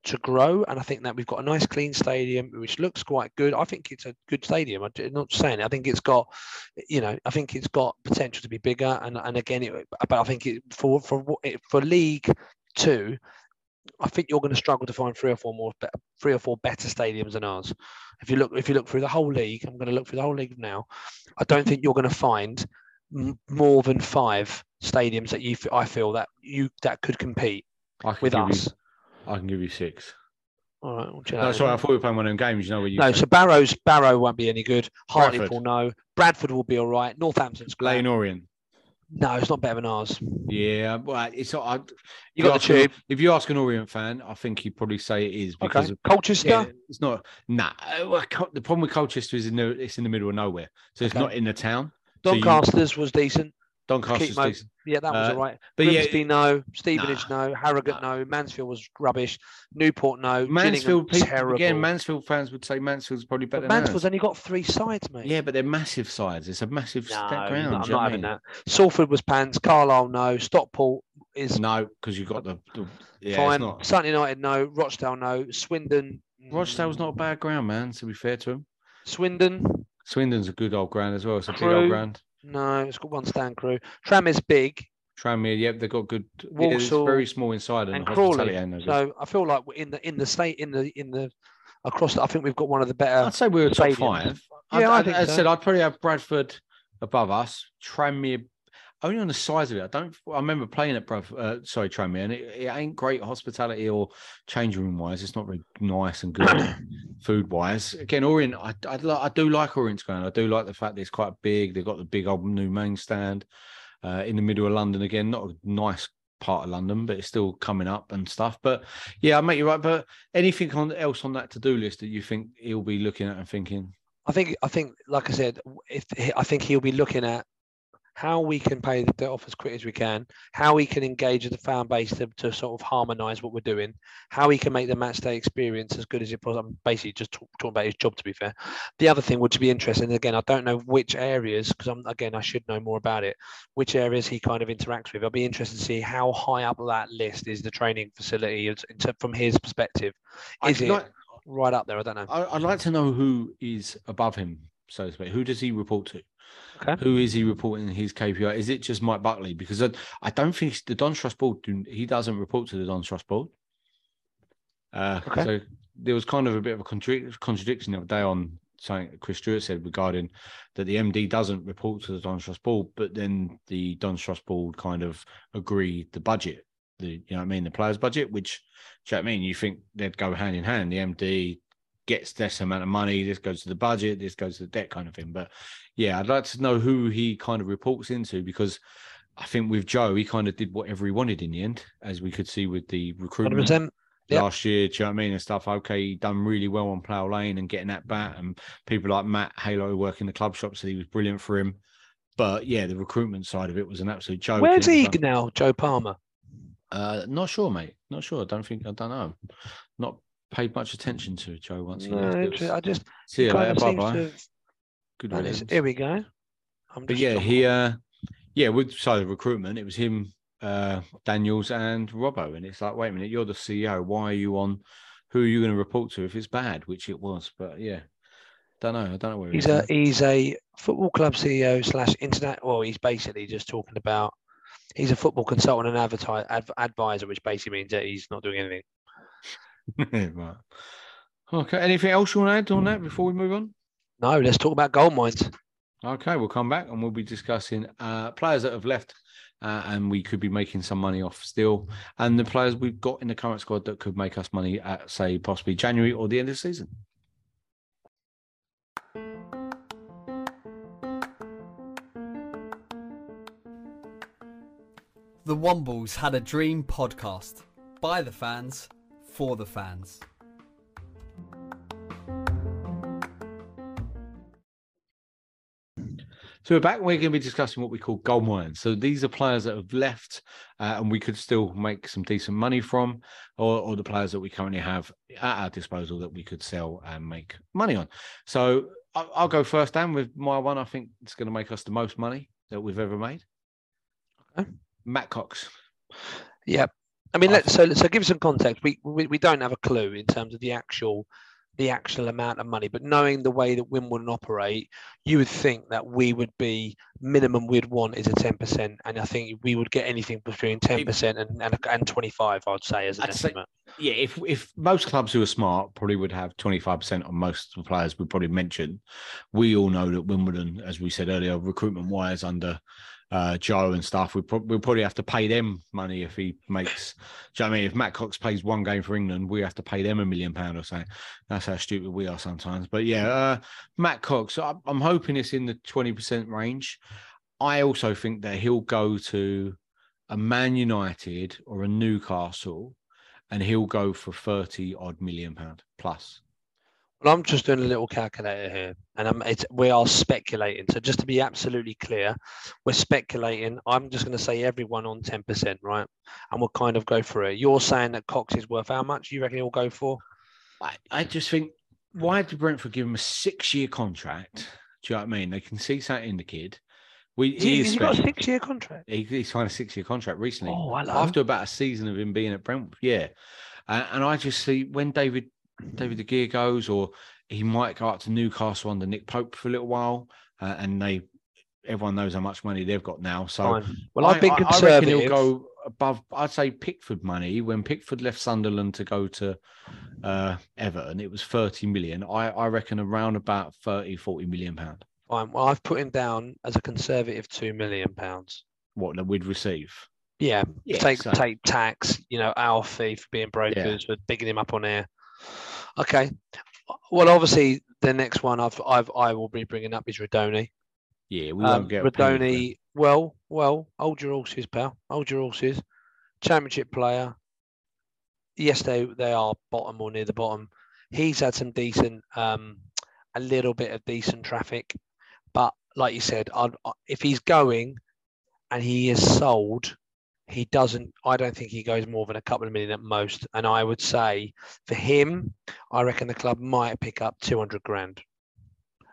S2: to grow, and I think that we've got a nice clean stadium which looks quite good. I think it's a good stadium. I'm not saying it. I think it's got, you know, I think it's got potential to be bigger, and and again, it, but I think it for for for League Two, I think you're going to struggle to find three or four more, three or four better stadiums than ours. If you look, if you look through the whole league, I'm going to look through the whole league now. I don't think you're going to find more than five stadiums that you, I feel that you that could compete with us.
S1: I can give you six.
S2: All right, well,
S1: No, sorry, I thought we were playing one of them games. You know where you
S2: No, so Barrow's Barrow won't be any good. Hartlepool, no. Bradford will be all right. Northampton's great.
S1: Orient.
S2: No, it's not better than ours.
S1: Yeah, well, it's not. I,
S2: You got the
S1: an-
S2: tube.
S1: If you ask an Orient fan, I think he'd probably say it is because
S2: Okay.
S1: of,
S2: Colchester.
S1: yeah, it's not. Nah, uh, the problem with Colchester is in the it's in the middle of nowhere, so it's
S2: Okay.
S1: not in the town. So
S2: Doncaster's was decent.
S1: Doncaster's
S2: mo-. Yeah, that was
S1: Uh,
S2: all right.
S1: but yeah,
S2: Grimsby, no. Stevenage,
S1: Nah.
S2: no. Harrogate, no. Mansfield was rubbish. Newport, no.
S1: Mansfield people
S2: terrible.
S1: again. Mansfield fans would say Mansfield's probably better
S2: but
S1: than
S2: Mansfield's only got three sides, mate.
S1: Yeah, but they're massive sides. It's a massive
S2: no,
S1: sta-
S2: I'm
S1: ground.
S2: not,
S1: do you know what I
S2: having
S1: mean?
S2: that. Salford was pants. Carlisle, no. Stockport is
S1: No, because you've got the, the yeah,
S2: fine.
S1: it's not.
S2: Sutton United, no. Rochdale, no. Swindon.
S1: Rochdale's not a bad ground, man. To be fair to him,
S2: Swindon,
S1: Swindon's a good old ground as well. It's a big old ground.
S2: No. It's got one stand crew. Tram is big.
S1: Tranmere, yep, they've got good. It's very small inside and,
S2: Crawley.
S1: no.
S2: So I feel like in the in the state in the in the across. The, I think we've got one of the better.
S1: I'd say we're a top
S2: stadiums.
S1: five.
S2: Yeah, I think
S1: I
S2: so.
S1: said, I'd probably have Bradford above us. Tranmere, only on the size of it. I don't. I remember playing at Bradford. Uh, sorry, Tranmere, and it, it ain't great hospitality or change room wise. It's not very nice and good food wise. Again, Orient, I, I, I do like Orient's ground. I do like the fact that it's quite big. They've got the big old new main stand uh, in the middle of London. Again, not a nice part of London, but it's still coming up and stuff. But yeah, I make you right. But anything on, else on that to do list that you think he'll be looking at and thinking?
S2: I think I think like I said, if I think he'll be looking at how we can pay the debt off as quick as we can, how we can engage with the fan base to, to sort of harmonise what we're doing, how we can make the match day experience as good as it possible. I'm basically just talk, talking about his job to be fair. The other thing would be interesting, again, I don't know which areas because I'm again I should know more about it, which areas he kind of interacts with. I'll be interested to see how high up that list is the training facility is- in ter- from his perspective. Is
S1: I'd
S2: it
S1: like-
S2: right up there? I don't know.
S1: I'd like to know who is above him, so to speak. Who does he report to?
S2: Okay.
S1: Who is he reporting his KPI? Is it just Mike Buckley? Because I, I don't think the Don Trust board. He doesn't report to the Don Trust board. Uh,
S2: Okay.
S1: So there was kind of a bit of a contra- contradiction the other day on something Chris Stewart said regarding that the MD doesn't report to the Don Trust board, but then the Don Trust board kind of agreed the budget. The you know what I mean the players budget, which do you know what I mean? You think they'd go hand in hand. The MD gets this amount of money. This goes to the budget. This goes to the debt, kind of thing. But yeah, I'd like to know who he kind of reports into because I think with Joe, he kind of did whatever he wanted in the end, as we could see with the recruitment
S2: 100%. Yep.
S1: last year. Do you know what I mean? And stuff. Okay, he done really well on Plough Lane and getting that bat, and people like Matt Halo working the club shop said he was brilliant for him. But yeah, the recruitment side of it was an absolute joke.
S2: Where's he now, Joe Palmer?
S1: Uh, not sure, mate. Not sure. I don't think. I don't know. Not paid much attention to Joe once. he
S2: No,
S1: left. Was-
S2: I just
S1: See you later. Bye bye.
S2: have
S1: Good riddance.
S2: Here we go. I'm
S1: But yeah, he uh yeah, with side of recruitment, it was him, uh Daniels and Robbo. And it's like, wait a minute, you're the CEO. Why are you on who are you going to report to if it's bad? Which it was, but yeah. Don't know. I don't know where
S2: He's
S1: he
S2: a he's a football club CEO slash internet. Well, he's basically just talking about. He's a football consultant and advertise, adv- advisor, which basically means that he's not doing anything.
S1: right. Okay. Anything else you want to add on that before we move on?
S2: No, let's talk about gold mines.
S1: Okay, we'll come back and we'll be discussing uh, players that have left uh, and we could be making some money off still, and the players we've got in the current squad that could make us money at, say, possibly January or the end of the season.
S3: The Wombles had a dream podcast by the fans for the fans.
S1: So we're back. We're going to be discussing what we call gold mines. So these are players that have left, uh, and we could still make some decent money from, or, or the players that we currently have at our disposal that we could sell and make money on. So I'll, I'll go first, Dan, with my one. I think it's going to make us the most money that we've ever made.
S2: Okay.
S1: Matt Cox.
S2: Yeah, I mean, let's so so give some context. We, we we don't have a clue in terms of the actual the actual amount of money, but knowing the way that Wimbledon operate, you would think that we would be minimum we'd want is a ten percent, and I think we would get anything between ten percent and, and and twenty five. I'd say as an
S1: I'd say- Yeah, if if most clubs who are smart probably would have 25% on most of the players we probably mentioned. We all know that Wimbledon, as we said earlier, recruitment wise under uh, Joe and stuff, we prob- we'll probably have to pay them money if he makes. Do you know I mean? If Matt Cox plays one game for England, we have to pay them a million pound or something. That's how stupid we are sometimes. But yeah, uh, Matt Cox, I, I'm hoping it's in the 20% range. I also think that he'll go to a Man United or a Newcastle and he'll go for 30 odd million pound plus.
S2: Well, I'm just doing a little calculator here, and I'm, it's, we are speculating. So just to be absolutely clear, we're speculating. I'm just going to say everyone on 10%, right? And we'll kind of go through it. You're saying that Cox is worth how much? You reckon he'll go for?
S1: I, I just think, why did Brentford give him a six year contract? Do you know what I mean? They can see something in the kid. We,
S2: he,
S1: he
S2: has got a six-year contract?
S1: He, he signed a six year contract recently.
S2: Oh, hello.
S1: After about a season of him being at Brentford, yeah. Uh, and I just see when David David De Gea goes, or he might go up to Newcastle under Nick Pope for a little while, uh, and they everyone knows how much money they've got now. So
S2: Fine. Well, I've been
S1: I, I reckon he'll go above. I'd say Pickford money. When Pickford left Sunderland to go to uh, Everton, it was 30 million. I, I reckon around about 30, 40 million pound.
S2: Fine. Well, I've put him down as a conservative two million pounds.
S1: What that we'd receive.
S2: Yeah,
S1: Yeah,
S2: take
S1: so-
S2: take tax, you know, our fee for being brokers, for bigging him up on air. Okay. Well, obviously, the next one I've I've I will be bringing up is Rudoni.
S1: Yeah, we
S2: Um,
S1: won't get a penny for him.
S2: Rudoni. Well, well, hold your horses, pal. Hold your horses. Championship player. Yes, they they are bottom or near the bottom. He's had some decent, um, a little bit of decent traffic, but like you said, I'd, if he's going, and he is sold, he doesn't. I don't think he goes more than a couple of million at most. And I would say for him, I reckon the club might pick up two hundred grand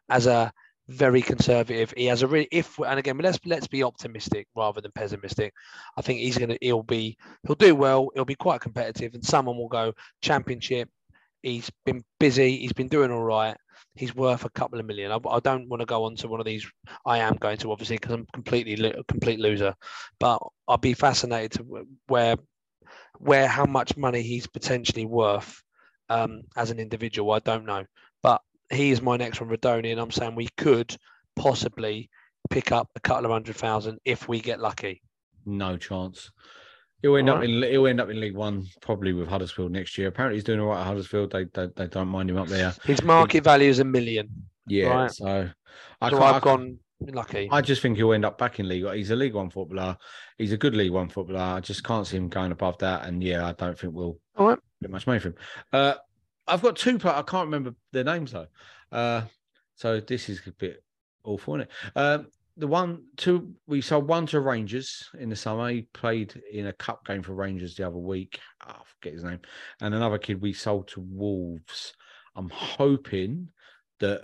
S2: as a very conservative. He has a really if and again, let's let's be optimistic rather than pessimistic. I think he's gonna he'll be he'll do well. He'll be quite competitive, and someone will go championship. He's been busy. He's been doing all right. He's worth a couple of million. I, I don't want to go on to one of these. I am going to obviously because I'm completely a complete loser, but I'd be fascinated to where where how much money he's potentially worth um, as an individual. I don't know, but he is my next one, Rudoni, and I'm saying we could possibly pick up a couple of hundred thousand if we get lucky.
S1: No chance. He'll end up
S2: Alright.
S1: in he'll end up in League One probably with Huddersfield next year. Apparently, he's doing all right at Huddersfield. They they, they don't mind him up there.
S2: His market value is a million.
S1: Yeah,
S2: Right.
S1: so I
S2: so
S1: I
S2: I've
S1: can't-
S2: gone lucky.
S1: I just think he'll end up back in League. He's a League One footballer. He's a good League One footballer. I just can't see him going above that. And yeah, I don't think we'll
S2: All right.
S1: get much money for him. Uh, I've got two. I can't remember their names though. Uh, so this is a bit awful, isn't it? Um, the one, two, we sold one to Rangers in the summer. He played in a cup game for Rangers the other week. Oh, I forget his name. And another kid we sold to Wolves. I'm hoping that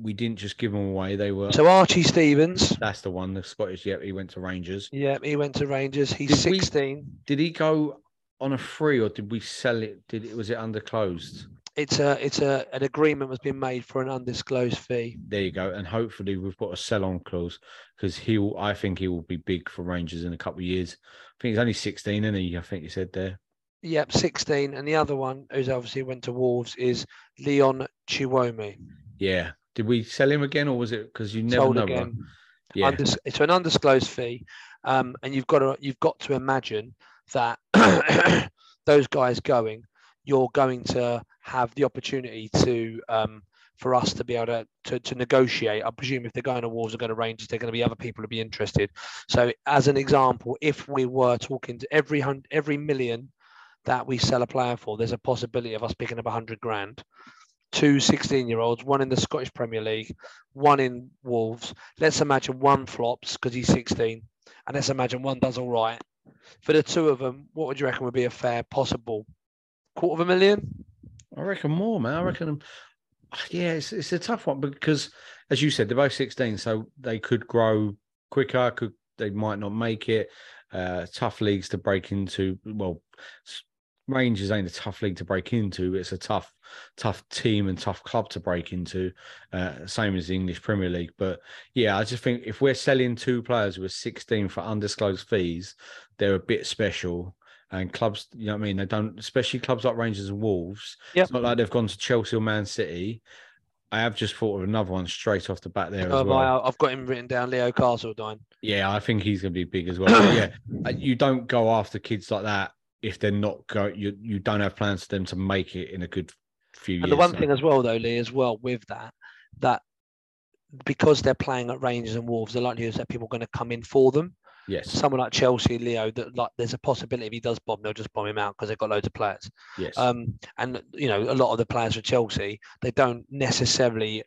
S1: we didn't just give them away. They were
S2: So Archie Stevens.
S1: that's the one, the Scottish. Yep, he went to Rangers.
S2: Yeah, he went to Rangers. He's
S1: Did we-
S2: 16.
S1: Did he go on a free or did we sell it? Did it was it under closed?
S2: It's a it's a an agreement has been made for an undisclosed fee.
S1: There you go. And hopefully we've got a sell on clause because he'll I think he will be big for Rangers in a couple of years. I think he's only 16, and he? I think you said there.
S2: Yep, 16. And the other one, who's obviously went to Wolves, is Leon Chiwome.
S1: Yeah. Did we sell him again or was it because you never
S2: Sold
S1: know?
S2: again.
S1: Yeah.
S2: Undis- it's an undisclosed fee, um, and you've got to you've got to imagine that those guys going, you're going to have the opportunity to um, for us to be able to, to to negotiate. I presume if they're going to Wolves or going to Rangers, they're going to be other people to be interested. So, as an example, if we were talking to every hun- every million that we sell a player for, there's a possibility of us picking up a hundred grand. Two 16 year olds, one in the Scottish Premier League, one in Wolves. Let's imagine one flops because he's 16, and let's imagine one does all right. For the two of them, what would you reckon would be a fair possible quarter of a million?
S1: I reckon more, man. I reckon. Yeah, it's, it's a tough one because, as you said, they're both 16, so they could grow quicker. Could they might not make it. Uh, tough leagues to break into. Well, Rangers ain't a tough league to break into. It's a tough, tough team and tough club to break into. Uh, same as the English Premier League. But yeah, I just think if we're selling two players who are 16 for undisclosed fees, they're a bit special. And clubs, you know what I mean? They don't, especially clubs like Rangers and Wolves.
S2: Yep.
S1: It's not like they've gone to Chelsea or Man City. I have just thought of another one straight off the bat there as
S2: Oh,
S1: well.
S2: I- I've got him written down, Leo Castledine.
S1: Yeah, I think he's going to be big as well. Yeah, uh, you don't go after kids like that if they're not go. You you don't have plans for them to make it in a good few years.
S2: And the one
S1: so-
S2: thing as well, though, Lee, as well with that, that because they're playing at Rangers and Wolves, the likelihood is that people are going to come in for them.
S1: Yes,
S2: Someone like Chelsea, Leo, that like there's a possibility if he does bomb, they'll just bomb him out because they've got loads of players.
S1: yes,
S2: Um, and you know, a lot of the players for Chelsea, they don't necessarily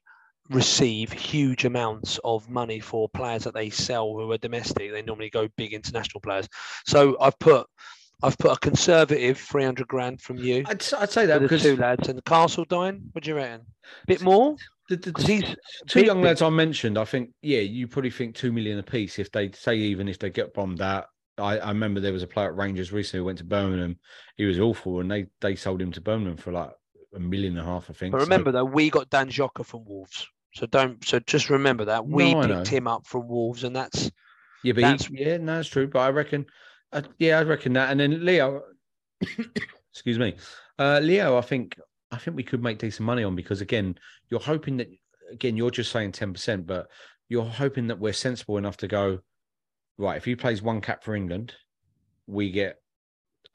S2: receive huge amounts of money for players that they sell who are domestic. They normally go big international players. So I've put I've put a conservative 300 grand from you
S1: I'd, s- I'd say that
S2: the
S1: because
S2: two lads and Castledine. What do you reckon? A bit more?
S1: The, the
S2: 'Cause
S1: t- two
S2: big,
S1: young lads I mentioned, I think, yeah, you probably think two million a piece if they say even if they get bombed out. I, I remember there was a player at Rangers recently who went to Birmingham. He was awful, and they they sold him to Birmingham for like a million and a half, I think.
S2: But
S1: So-
S2: remember though, we got Dan Jocker from Wolves. So don't so just remember that. We
S1: No,
S2: picked him up from Wolves and that's
S1: Yeah, but
S2: That's-
S1: he, yeah, no, that's true. But I reckon, uh, yeah, I reckon that. And then Leo, excuse me, uh, Leo, I think, I think we could make decent money on because again, you're hoping that again, you're just saying ten percent, but you're hoping that we're sensible enough to go right. If he plays one cap for England, we get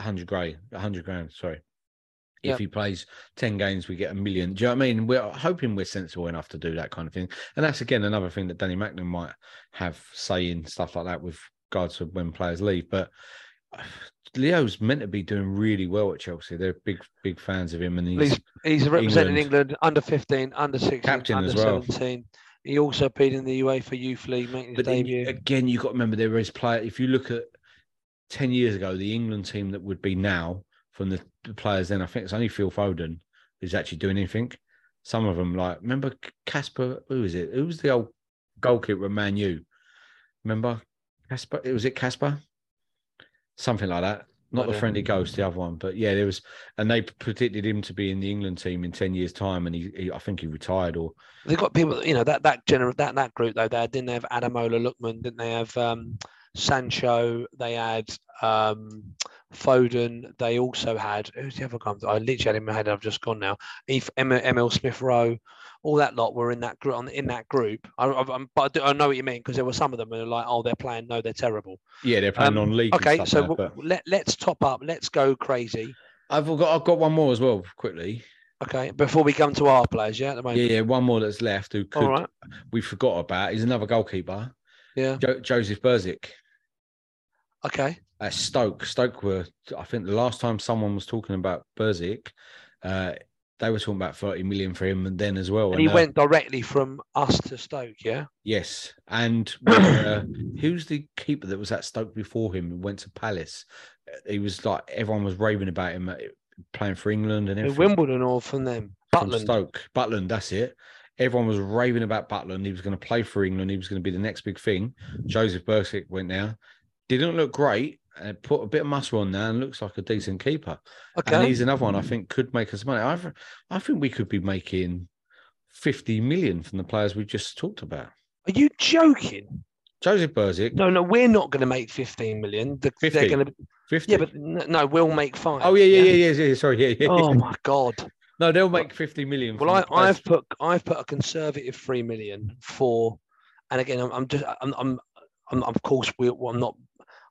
S1: hundred grand, hundred grand. Sorry. If
S2: Yep.
S1: he plays 10 games, we get a million. Do you know what I mean? We're hoping we're sensible enough to do that kind of thing. And that's again another thing that Danny Macklin might have saying stuff like that with regards to when players leave. But Leo's meant to be doing really well at Chelsea. They're big, big fans of him, and he's
S2: he's he's representing
S1: England.
S2: England. under 15, under 16,
S1: Captain
S2: under
S1: as well.
S2: 17. He also appeared in the UEFA Youth League, making
S1: But
S2: debut.
S1: again, you've got to remember there is player. If you look at ten years ago, the England team that would be now from the, the players then, I think it's only Phil Foden who's actually doing anything. Some of them, like remember Casper, who is it? Who was the old goalkeeper at Man U? Remember Casper? It was it Casper? Something like that. Not the friendly ghost, the other one, but yeah, there was, and they predicted him to be in the England team in ten years' time, and he, he I think he retired or
S2: They've got people, you know, that that gener- that that group though. They didn't they have Ademola Lookman? Didn't they have um, Sancho? They had um, Foden. They also had who's the other guy? I literally had him in my head. I've just gone now. Emma, Emil Smith Rowe. All that lot were in that group. In that group, I, I, but I, know what you mean because there were some of them who are like, oh, they're playing. No, they're terrible.
S1: Yeah, they're playing
S2: Um,
S1: on league.
S2: Okay, so
S1: but
S2: let let's top up. Let's go crazy.
S1: I've got I've got one more as well. Quickly,
S2: Okay, before we come to our players, yeah, at the moment.
S1: yeah, yeah, one more that's left who could
S2: right.
S1: we forgot about. He's another goalkeeper,
S2: Yeah.
S1: jo- Joseph Bursik.
S2: Okay.
S1: At Stoke. Stoke were, I think, the last time someone was talking about Bursik, uh, they were talking about 30 million for him and then as well.
S2: And he
S1: uh,
S2: went directly from us to Stoke. Yeah.
S1: Yes. And uh, who's the keeper that was at Stoke before him and went to Palace? He was like, everyone was raving about him uh, playing for England and everything.
S2: Wimbledon or from them.
S1: From Stoke. Butland, that's it. Everyone was raving about Butland. He was going to play for England. He was going to be the next big thing. Joseph Bursik went there. Didn't look great. Uh, put a bit of muscle on there and looks like a decent keeper.
S2: Okay.
S1: And he's another one I think could make us money. I I think we could be making 50 million from the players we just talked about.
S2: Are you joking?
S1: Joseph Bursik,
S2: No, no, we're not going to make 15 million. The,
S1: 50.
S2: They're going to.
S1: 50.
S2: Yeah, but no, we'll make five.
S1: oh, yeah, yeah, yeah, yeah, yeah. Sorry, yeah, yeah.
S2: Oh my god.
S1: No, they'll make 50 million.
S2: Well, I,
S1: players.
S2: I've put I've put a conservative three million for, and again, I'm, I'm just I'm, I'm, I'm of course we well, I'm not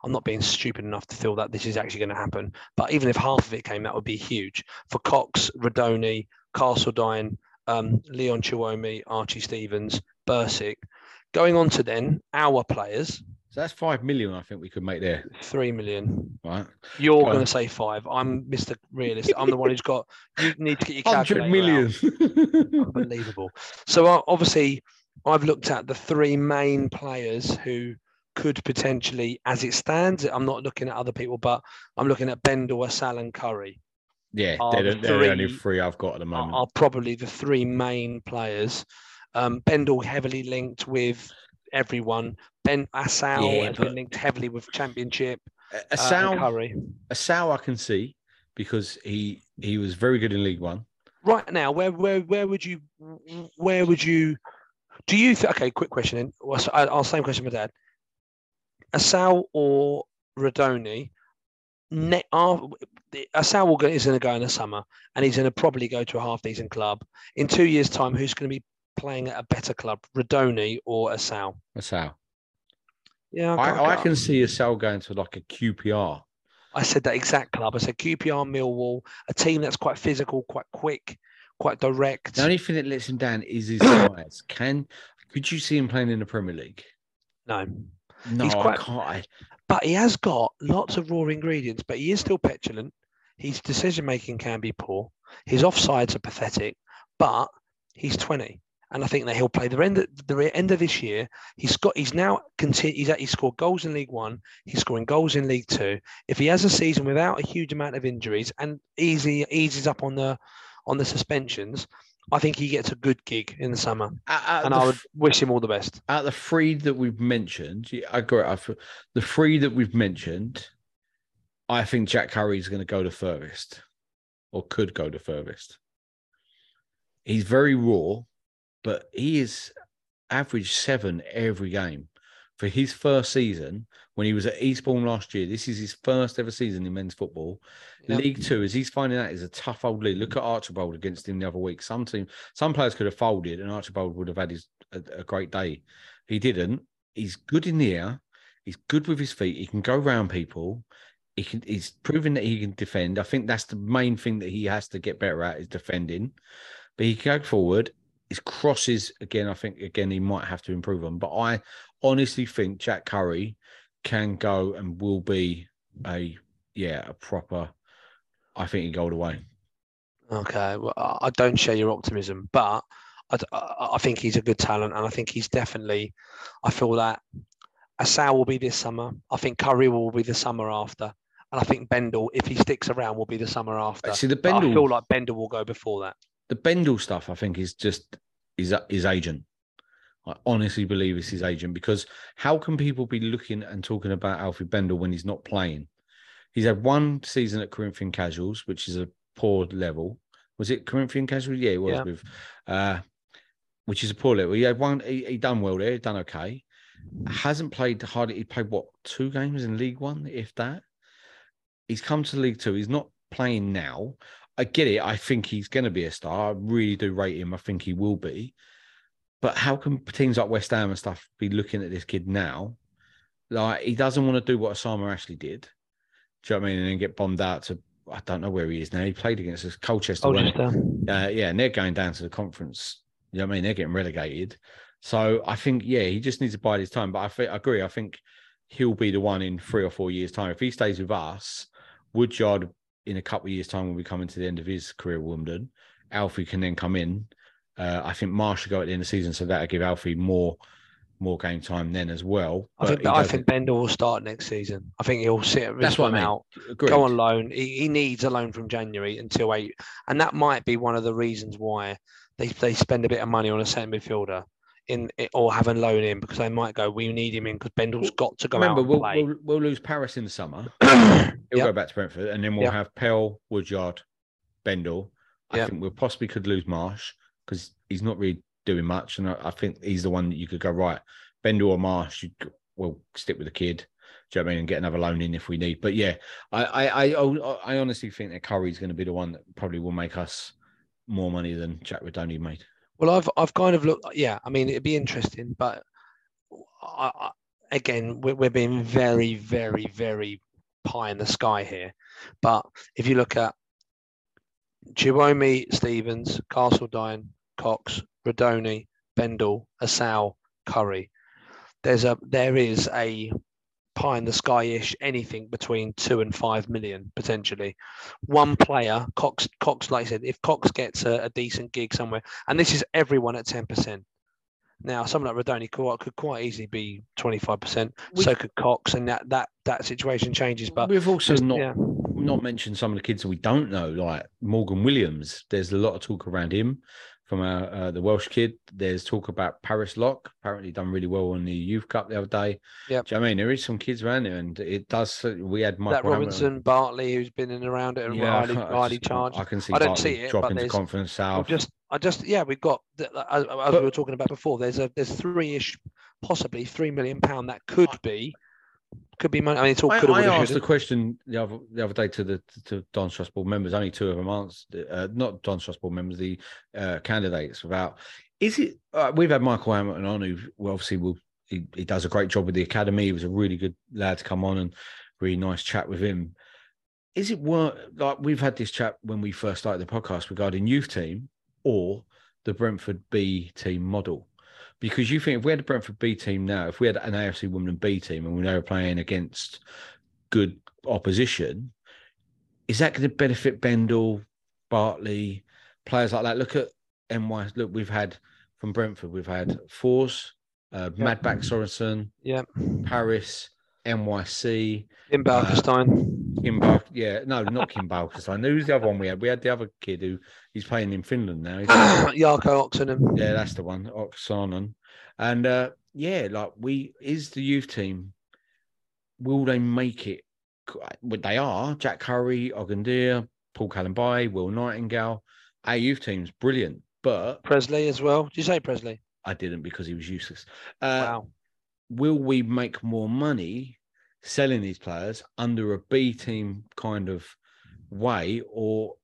S2: I'm not being stupid enough to feel that this is actually going to happen. But even if half of it came, that would be huge for Cox, Rudoni, Castledine, um, Leon Chiwome, Archie Stevens, Bursik. Going on to then our players,
S1: So that's 5 million I think we could make there,
S2: three million.
S1: right?
S2: You're going to say five. I'm Mr. Realist. I'm the one who's got. You need to get your
S1: 100
S2: calculator out. Unbelievable. So uh, obviously, I've looked at the three main players who could potentially, as it stands, I'm not looking at other people, but I'm looking at Bendel, Assal, and Currie.
S1: yeah, they're,
S2: the
S1: the- they're the only
S2: three-
S1: I've got at the moment.
S2: are probably the three main players. Um, Bendel heavily linked with everyone. Ben Assal
S1: Yeah,
S2: has been linked heavily with Championship.
S1: A
S2: uh, Currie.
S1: a Sal I can see because he he was very good in League One.
S2: right now, where where where would you where would you do you th- okay? Quick question. Then well, so I- I'll same question, for dad. Assal or Rudoni? Ne- are, Assal will go, is going to go in the summer, and he's going to probably go to a half decent club. In two years' time, who's going to be playing at a better club, Rudoni or Assal?
S1: A Sal.
S2: Yeah,
S1: I, I can see Assal going to like a QPR.
S2: I said that exact club. I said QPR, Millwall, a team that's quite physical, quite quick, quite direct.
S1: The only thing that lets him down is his size. Can could you see him playing in the Premier League?
S2: no,
S1: No,
S2: He's quite-
S1: I can't.
S2: But he has got lots of raw ingredients, but he is still petulant. His decision making can be poor. His offsides are pathetic, but he's 20. And I think that he'll play the end of, the end of this year. He's got he's now continu- he's he's scored goals in League One. He's scoring goals in League Two. If he has a season without a huge amount of injuries and easy eases up on the on the suspensions, I think he gets a good gig in the summer.
S1: out, out
S2: And
S1: of
S2: I would wish him all the best.
S1: out of the three that we've mentioned, I agree. I feel- the three that we've mentioned, I think Jack Currie is going to go the furthest, or could go the furthest. He's very raw, but he is average seven every game. For his first season, when he was at Eastbourne last year, this is his first ever season in men's football.
S2: Yep.
S1: League Two, as he's finding out, is a tough old league. Look at Archibald against him the other week. Some team, some players could have folded, and Archibald would have had his a, a great day. He didn't. He's good in the air. He's good with his feet. He can go round people. He can. He's proven that he can defend. I think that's the main thing that he has to get better at is defending. But he can go forward. His crosses again. I think again he might have to improve on. But I honestly think Jack Currie can go and will be a yeah a proper. I think he the way.
S2: Okay, well, I don't share your optimism, but I, I- think he's a good talent, and I think he's definitely. I feel that Assal will be this summer. I think Currie will be the summer after, and I think Bendel, if he sticks around, will be the summer after.
S1: See the
S2: But I
S1: Bendel,
S2: feel like Bendel will go before that.
S1: the Bendel stuff, I think, is just is his agent. I honestly believe it's his agent because how can people be looking and talking about Alfie Bendel when he's not playing? He's had one season at Corinthian Casuals, which is a poor level. Was it Corinthian Casuals? Yeah, it was
S2: Yeah.
S1: with, uh, which is a poor level. He had one. He, he done well there. He done okay. Hasn't played hardly. He played what two games in League One, if that. He's come to League Two. He's not playing now. I get it. I think he's going to be a star. I really do rate him. I think he will be. But how can teams like West Ham and stuff be looking at this kid now? Like he doesn't want to do what Ossama Ashley did. Do you know what I mean? And then get bombed out to I don't know where he is now. He played against us, Colchester.
S2: Colchester.
S1: Uh, yeah, and they're going down to the conference. You know what I mean? They're getting relegated. So I think, yeah, he just needs to bide his time. But I, think, I agree. I think he'll be the one in three or four years' time. If he stays with us, Woodyard in a couple of years' time will be coming to the end of his career at Wimbledon. Alfie can then come in. Uh, I think Marsh should go at the end of the season, so that'll give Alfie more more game time then as well.
S2: I think I think Bendel will start next season. I think he'll sit
S1: That's what I mean.
S2: out,
S1: Agreed.
S2: go on loan. He, he needs a loan from January until eight, and that might be one of the reasons why they they spend a bit of money on a centre midfielder in or have a loan in because they might go, we need him in because Bendel's got to go
S1: Remember, we'll, we'll we'll lose Paris in the summer. He'll
S2: Yep.
S1: go back to Brentford, and then we'll
S2: Yep.
S1: have Pell, Woodyard, Bendel. I
S2: Yep.
S1: think we possibly could lose Marsh because he's not really doing much, and I, I think he's the one that you could go right. Bendel or Marsh, you will stick with the kid. Do you know what I mean? And get another loan in if we need. But yeah, I I I, I honestly think that Currie's going to be the one that probably will make us more money than Jack Rudoni made.
S2: Well, I've I've kind of looked. Yeah, I mean, it'd be interesting, but I, I, again, we're, we're being very, very, very pie in the sky here. But if you look at Chiwome, Stevens, Castledine, Cox, Rudoni, Bendel, Assal, Currie, there's a there is a pie in the sky ish anything between two and five million potentially. One player, Cox, Cox, like I said, if Cox gets a, a decent gig somewhere, and this is everyone at ten percent. Now, someone like Rudoni could, could quite easily be twenty five percent.
S1: We-
S2: So could Cox, and that that that situation changes. But
S1: we've also not
S2: yeah.
S1: not mentioned some of the kids that we don't know, like Morgan Williams. There's a lot of talk around him from uh, uh, the Welsh kid. There's talk about Paris Lock, apparently done really well on the Youth Cup the other day. Do you know I mean? There is some kids around there, and it does. We had Michael
S2: that
S1: Hamilton-
S2: Robinson, Bartley, who's been in around it, and
S1: Yeah,
S2: highly,
S1: I
S2: charged.
S1: I can see.
S2: I don't
S1: Bartley
S2: see it,
S1: drop
S2: but
S1: into conference south.
S2: just, I just, yeah, we've got as, as we were talking about before. There's a there's three ish, possibly three million pound that could be, could be money. I mean, it's all
S1: I,
S2: could
S1: I
S2: have,
S1: asked the question the other the other day to the to Don Trust Board members. Only two of them answered. Uh, not Don Trust Board members, the uh, candidates. About is it? Uh, we've had Michael Hamilton on, who obviously will he, he does a great job with the academy. He was a really good lad to come on and really nice chat with him. Is it worth like we've had this chat when we first started the podcast regarding youth team or the Brentford B team model? Because you think if we had a Brentford B team now, if we had an AFC Women B team and we were playing against good opposition, is that going to benefit Bendel, Bartley, players like that? Look at NY. Look, we've had from Brentford, we've had Force, uh, Mads Bech Sorensen,
S2: Yeah,
S1: Paris, NYC,
S2: in Balkestein.
S1: Kim Bar- Yeah, no, not Kim Balkestein. Who's the other one we had? We had the other kid who he's playing in Finland now.
S2: Yarko Oxenham.
S1: yeah, that's the one, Oksanen. And uh, yeah, like we is the youth team. Will they make it? Well, they are. Jack Currie, Ogundere, Paul Kalambayi, Will Nightingale. Our youth team's brilliant, but
S2: Presley as well. Did you say Presley?
S1: I didn't because he was useless. Uh,
S2: wow.
S1: Will we make more money selling these players under a B team kind of way, or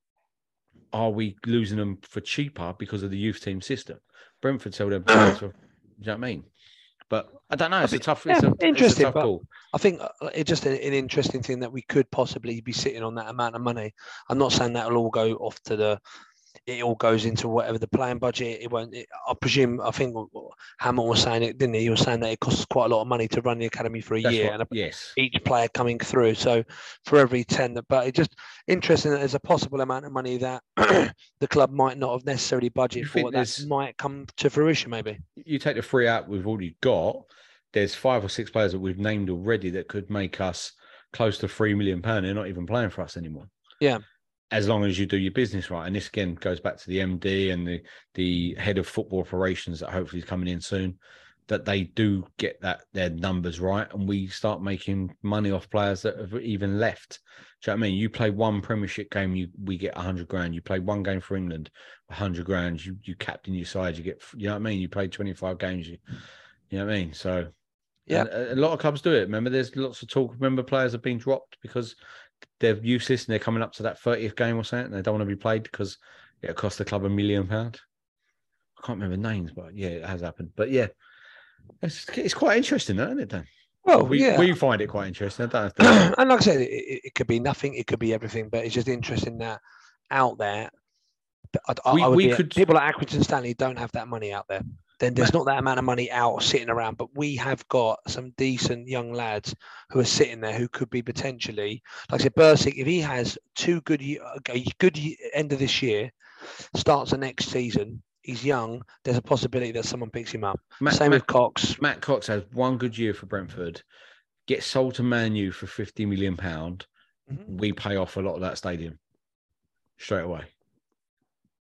S1: are we losing them for cheaper because of the youth team system? Brentford sell their players do you know what I mean? But I don't know. It's a tough, it's
S2: yeah,
S1: a, it's a
S2: interesting,
S1: tough
S2: but-
S1: call.
S2: I think uh, it's just an, an interesting thing that we could possibly be sitting on that amount of money. I'm not saying that'll all go off to the. It all goes into whatever the plan budget. It won't. It, I presume. I think Hamilton was saying it, didn't he? He was saying that it costs quite a lot of money to run the academy for a
S1: That's
S2: year,
S1: what-
S2: and
S1: yes.
S2: each player coming through. So for every ten, but it just interesting that there's a possible amount of money that the club might not have necessarily budgeted for that might come to fruition. Maybe.
S1: You take the three out we've already got. There's five or six players that we've named already that could make us close to three million pound. They're not even playing for us anymore.
S2: Yeah.
S1: As long as you do your business right. And this again goes back to the MD and the the head of football operations that hopefully is coming in soon. That they do get that their numbers right, and we start making money off players that have even left. Do you know what I mean? You play one Premiership game, you we get a hundred grand. You play one game for England, a hundred grand. You you captain your side, you get. You know what I mean? You play twenty five games, you, you know what I mean? So
S2: Yeah.
S1: a lot of clubs do it. Remember, there's lots of talk. Remember, players have been dropped because they're useless and they're coming up to that 30th game or something and they don't want to be played because it cost the club a million pound. I can't remember names, but yeah, it has happened. But yeah, it's, it's quite interesting, isn't it, Dan?
S2: Well,
S1: we,
S2: yeah.
S1: we find it quite interesting.
S2: And like I said, it, it, could be nothing, it could be everything, but it's just interesting that out there, I, I-
S1: We-
S2: I
S1: we could-
S2: people like Accrington Stanley don't have that money out there. Then there's not that amount of money out sitting around, but we have got some decent young lads who are sitting there who could be potentially, like I said, Bursik, if he has two good, a good end of this year, starts the next season, he's young, there's a possibility that someone picks him up.
S1: Matt,
S2: Same
S1: Matt,
S2: with Cox.
S1: Matt Cox has one good year for Brentford, gets sold to Man U for 50 million pound.
S2: Mhm.
S1: We pay off a lot of that stadium straight away.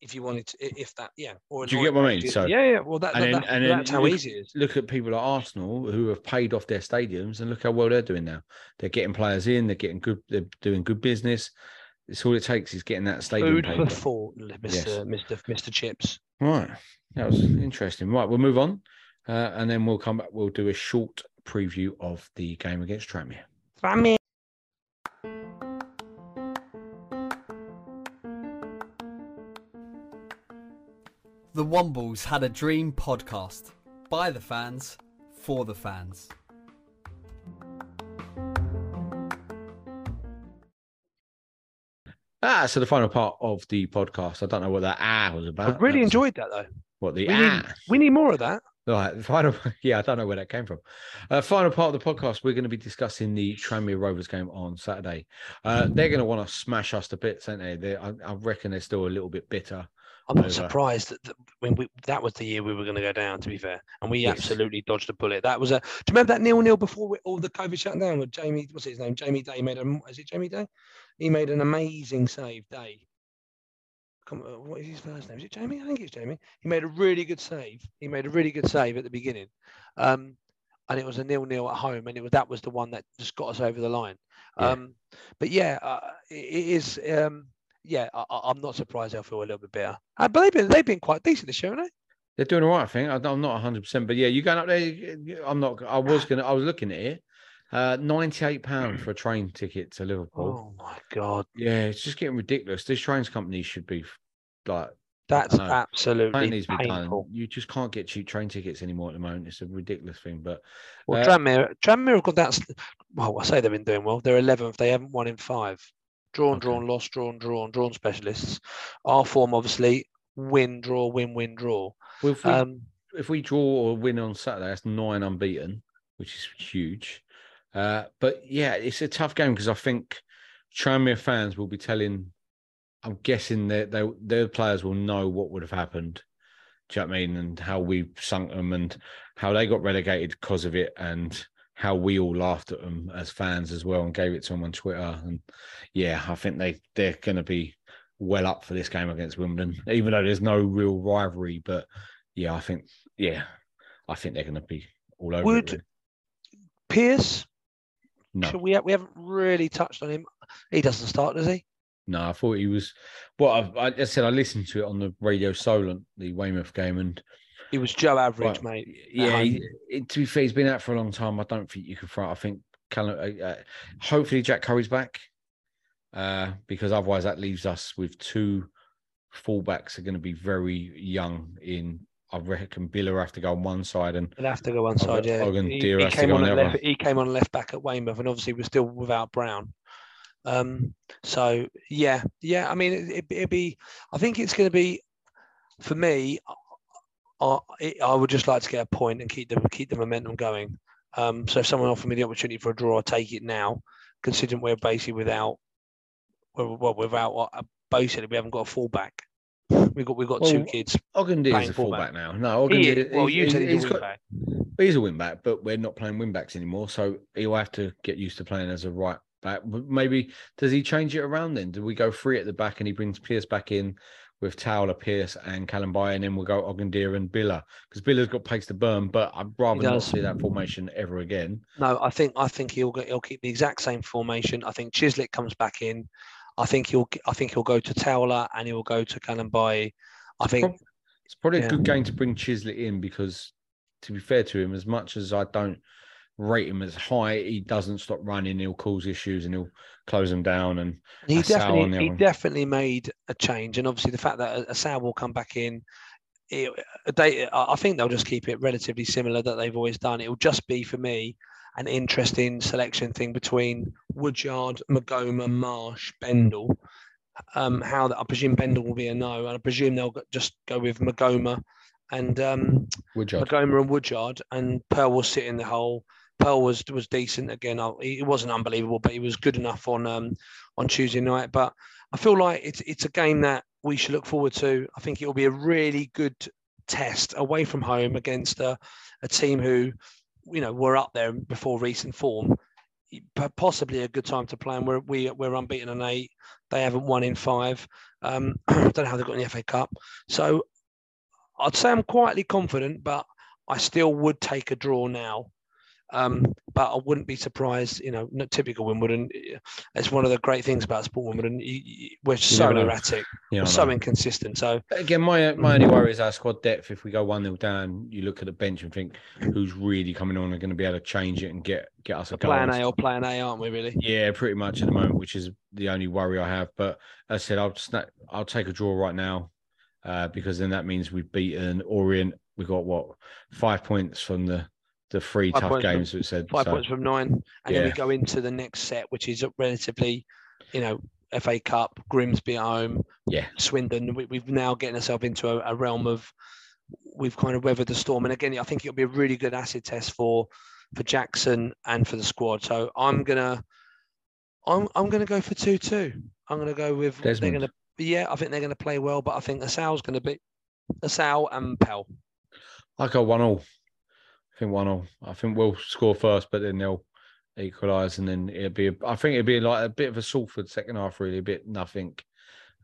S2: If you wanted to, if that, yeah. Or
S1: Do you get what I mean? So-
S2: yeah, yeah. Well, that,
S1: and
S2: that,
S1: then-
S2: that-
S1: and then
S2: that's how
S1: look-
S2: easy it is.
S1: Look at people like Arsenal who have paid off their stadiums and look how well they're doing now. They're getting players in, they're getting good, they're doing good business. It's all it takes is getting that stadium
S2: Food
S1: paid
S2: for thought, Mr.
S1: Yes.
S2: Mr. Mr. Chips.
S1: Right. That was interesting. Right, we'll move on. Uh, and then we'll come back. We'll do a short preview of the game against Tranmere.
S3: The Wombles had a dream podcast by the fans for the fans.
S1: Ah, so the final part of the podcast. I don't know what that ah was about.
S2: I really
S1: That's
S2: enjoyed that though.
S1: what the
S2: We
S1: ah.
S2: need, we need more of that.
S1: Right, final. Yeah, I don't know where that came from. Uh, final part of the podcast. We're going to be discussing the Tranmere Rovers game on Saturday. Uh, they're going to want to smash us to bits, aren't they? They're, I, I reckon they're still a little bit bitter.
S2: I'm not
S1: over.
S2: surprised that, that when we that was the year we were going to go down. To be fair, and we
S1: Yes.
S2: absolutely dodged a bullet. That was a. Do you remember that nil nil before we, all the COVID shutdown? With Jamie, what's his name? Jamie Day made a. Is it Jamie Day? He made an amazing save. Day. What is his first name? Is it Jamie? I think it's Jamie. He made a really good save. He made a really good save at the beginning, um, and it was a nil nil at home, and it was that was the one that just got us over the line.
S1: Yeah.
S2: Um, but yeah, uh, it, it is. Um, yeah, I, I'm not surprised they'll feel a little bit better. Uh, but they've been they've been quite decent this year, haven't they?
S1: They're doing all right, I think. I'm not 100, percent but yeah, you going up there? I'm not. I was gonna. I was looking at it. Uh, 98 pound for a train ticket to Liverpool.
S2: Oh my god,
S1: Yeah, it's just getting ridiculous. This trains company should be like
S2: that's absolutely
S1: needs to be
S2: painful.
S1: done. You just can't get cheap train tickets anymore at the moment. It's a ridiculous thing. But
S2: Well,
S1: Uh,
S2: Tranmere, Tranmere have down. s- Well, I say they've been doing well. They're 11th. They haven't won in five. Drawn,
S1: Okay.
S2: drawn, lost, drawn, drawn, drawn specialists. Our form, obviously, win, draw, win, win, draw.
S1: well, if we
S2: Um,
S1: if we draw or win on Saturday, that's nine unbeaten, which is huge. Uh, but yeah, it's a tough game because I think Tranmere fans will be telling. I'm guessing that they, their players will know what would have happened. Do you know what I mean? And how we sunk them and how they got relegated because of it and how we all laughed at them as fans as well and gave it to them on Twitter. And yeah, I think they, they're going to be well up for this game against Wimbledon, even though there's no real rivalry. But yeah, I think, yeah, I think they're going to be all over
S2: Would-
S1: really.
S2: Pierce,
S1: No,
S2: should we, we haven't really touched on him. He doesn't start, does he?
S1: no, I thought he was. Well, I, I said I listened to it on the radio Solent, the Weymouth game, and
S2: He was Joe Average, mate.
S1: Yeah, he, it- to be fair, he's been out for a long time. I don't think you can throw. I think Callum, uh, uh, hopefully Jack Currie's back, uh, because otherwise that leaves us with two fullbacks are going to be very young. In I reckon Biler have to go on one side, and
S2: He'll have to go one side, yeah. He, he came on
S1: on
S2: left, he came on left back at Weymouth, and obviously we're still without Brown. Um, so yeah, yeah. I mean, it, it'd be. I think it's going to be, for me. I, I- I would just like to get a point and keep the keep the momentum going. Um, so if someone offered me the opportunity for a draw, I'll take it now, considering we're basically without, well, well without what basically we haven't got a fullback. We've got we've got two kids.
S1: Ogundere's
S2: playing
S1: a
S2: fullback.
S1: fullback now. No, Ogden
S2: He well, you
S1: he's-
S2: he's
S1: he's
S2: a
S1: got-
S2: wing-back.
S1: He's a wing back, but we're not playing wing backs anymore. So he'll have to get used to playing as a right back. Maybe does he change it around then? Do we go three at the back and he brings Pierce back in with Towler, Pierce, and Kalambayi, and then we'll go Ogundere and Biler because Biler's got pace to burn. But I'd rather not see that formation ever again.
S2: No, I think I think he'll go, he'll keep the exact same formation. I think Chislett comes back in. I think he'll I think he'll go to Towler and he'll go to Kalambayi. I think
S1: Prob- It's probably
S2: Yeah.
S1: a good game to bring Chislett in because, to be fair to him, as much as I don't rate him as high. He doesn't stop running. He'll cause issues and he'll close them down. And
S2: He definitely, he
S1: one.
S2: definitely made a change, and obviously the fact that Assal will come back in, it, they, I I think they'll just keep it relatively similar that they've always done. It will just be for me an interesting selection thing between Woodyard, Maghoma, Marsh, Bendel. Um, how that I presume Bendel will be a no, and I presume they'll just go with Maghoma and um,
S1: Woodyard.
S2: Maghoma and Woodyard, and Pearl will sit in the hole. Pearl was was decent again. I- He wasn't unbelievable, but he was good enough on um, on Tuesday night. But I feel like it's it's a game that we should look forward to. I think it will be a really good test away from home against a, a team who, you know, were up there before recent form. Possibly a good time to play. And we're we, we're unbeaten in eight. They haven't won in five. Um, I don't know how they got in the FA Cup. So I'd say I'm quietly confident, but I still would take a draw now. Um, but I wouldn't be surprised, you know, not typical Wimbledon. It's one of the great things about sport Wimbledon. You, you, we're so
S1: never know.
S2: erratic,
S1: Yeah,
S2: we're so
S1: know.
S2: inconsistent. So
S1: Again, my my only worry is our squad depth. If we go one 0 down, you look at the bench and think who's really coming on and going to be able to change it and get get us a goal.
S2: plan A or plan A, aren't we really?
S1: Yeah, pretty much at the moment, which is the only worry I have. But as I said, I'll snap, I'll take a draw right now uh, because then that means we've beaten Orient. We got what five points from the the three
S2: Five
S1: tough
S2: points from-
S1: games we said.
S2: Five
S1: so,
S2: points from nine, and then we go into the next set, which is relatively, you know, FA Cup, Grimsby at home,
S1: Yeah,
S2: Swindon. We, we've now getting ourselves into a, a realm of we've kind of weathered the storm. And again, I think it'll be a really good acid test for for Jackson and for the squad. So I'm gonna I'm I'm gonna go for two two. I'm gonna go with
S1: Desmond.
S2: they're gonna yeah, I think they're gonna play well, but I think Assal's gonna be Asal and Pell.
S1: I go one all. I think one all. I think we'll score first, but then they'll equalise, and then it'll be. A, I think it'll be like a bit of a Salford second half, really, a bit nothing.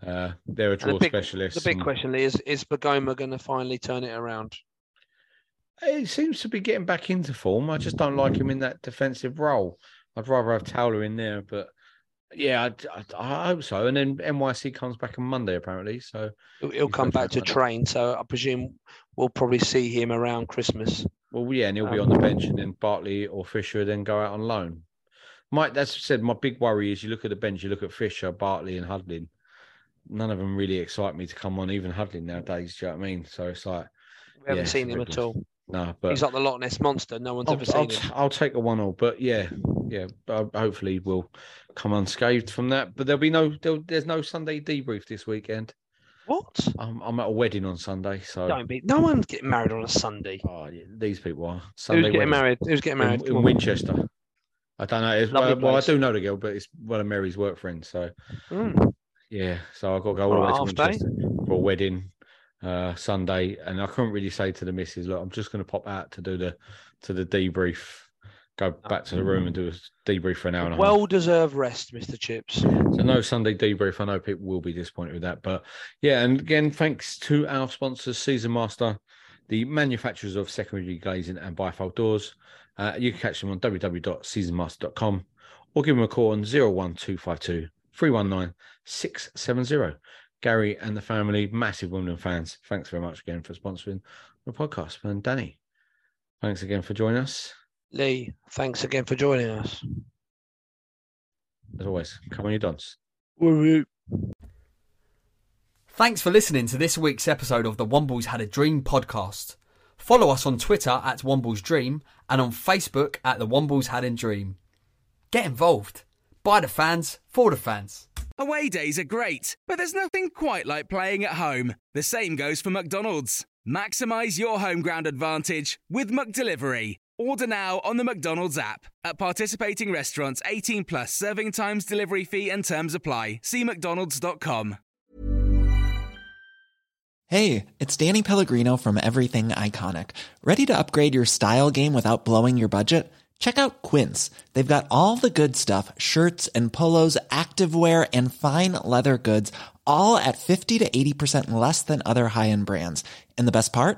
S1: Uh, they're a
S2: And the
S1: draw
S2: big-
S1: specialist.
S2: The big
S1: and
S2: question is is Maghoma gonna finally turn it around?
S1: He seems to be getting back into form. I just don't like him in that defensive role. I'd rather have Towler in there, but yeah, I, I, I hope so. And then NYC comes back on Monday apparently, so
S2: He'll, he'll come back to
S1: record.
S2: train, so I presume we'll probably see him around Christmas.
S1: Well, yeah, and he'll be
S2: Um,
S1: on the bench, and then Bartley or Fisher then go out on loan. Mike, that's said. My big worry is you look at the bench, you look at Fisher, Bartley, and Hudlin. None of them really excite me to come on, even Hudlin nowadays. Do you know what I mean? So it's like,
S2: We haven't
S1: Yeah,
S2: seen him at all.
S1: no, but
S2: He's like the Loch Ness monster. No one's
S1: I'll,
S2: ever seen
S1: I'll,
S2: him.
S1: I'll take a one all, but yeah, yeah. But hopefully we'll come unscathed from that. But there'll be no, there'll, there's no Sunday debrief this weekend.
S2: What?
S1: I'm, I'm at a wedding on Sunday, so
S2: Don't be. No one's getting married on a Sunday.
S1: oh, yeah, these people are Sunday
S2: Who's getting
S1: wedding
S2: married? Who's getting married?
S1: in
S2: Come on.
S1: Winchester. I don't know. It's,
S2: Lovely
S1: well, well, I
S2: place.
S1: do know the girl, but it's one of Mary's work friends. So
S2: Mm.
S1: yeah, so I've got to go all the way
S2: Alright,
S1: to
S2: half day.
S1: Winchester for a wedding uh, Sunday, and I couldn't really say to the missus, "Look, I'm just going to pop out to do the to the debrief, go back to the room and do a debrief for an hour and a half."
S2: Well deserved rest, Mr. Chips.
S1: So no Sunday debrief. I know people will be disappointed with that, but yeah. And again, thanks to our sponsors, Season Master, the manufacturers of secondary glazing and bifold doors. Uh, you can catch them on www.seasonmaster.com or give them a call on 01252 319 670. Gary and the family, massive Wimbledon fans. Thanks very much again for sponsoring the podcast. And Danny, thanks again for joining us.
S2: Lee, thanks again for joining us.
S1: As always, come on, you dons.
S3: Thanks for listening to this week's episode of the Wombles Had a Dream podcast. Follow us on Twitter at Wombles Dream and on Facebook at the Wombles Had a Dream. Get involved. By the fans, for the fans.
S4: Away days are great, but there's nothing quite like playing at home. The same goes for McDonald's. Maximize your home ground advantage with McDelivery. Order now on the McDonald's app. At participating restaurants, 18 plus serving times, delivery fee, and terms apply. See McDonald's.com.
S5: Hey, it's Danny Pellegrino from Everything Iconic. Ready to upgrade your style game without blowing your budget? Check out Quince. They've got all the good stuff shirts and polos, activewear, and fine leather goods, all at 50 to 80% less than other high end brands. And the best part?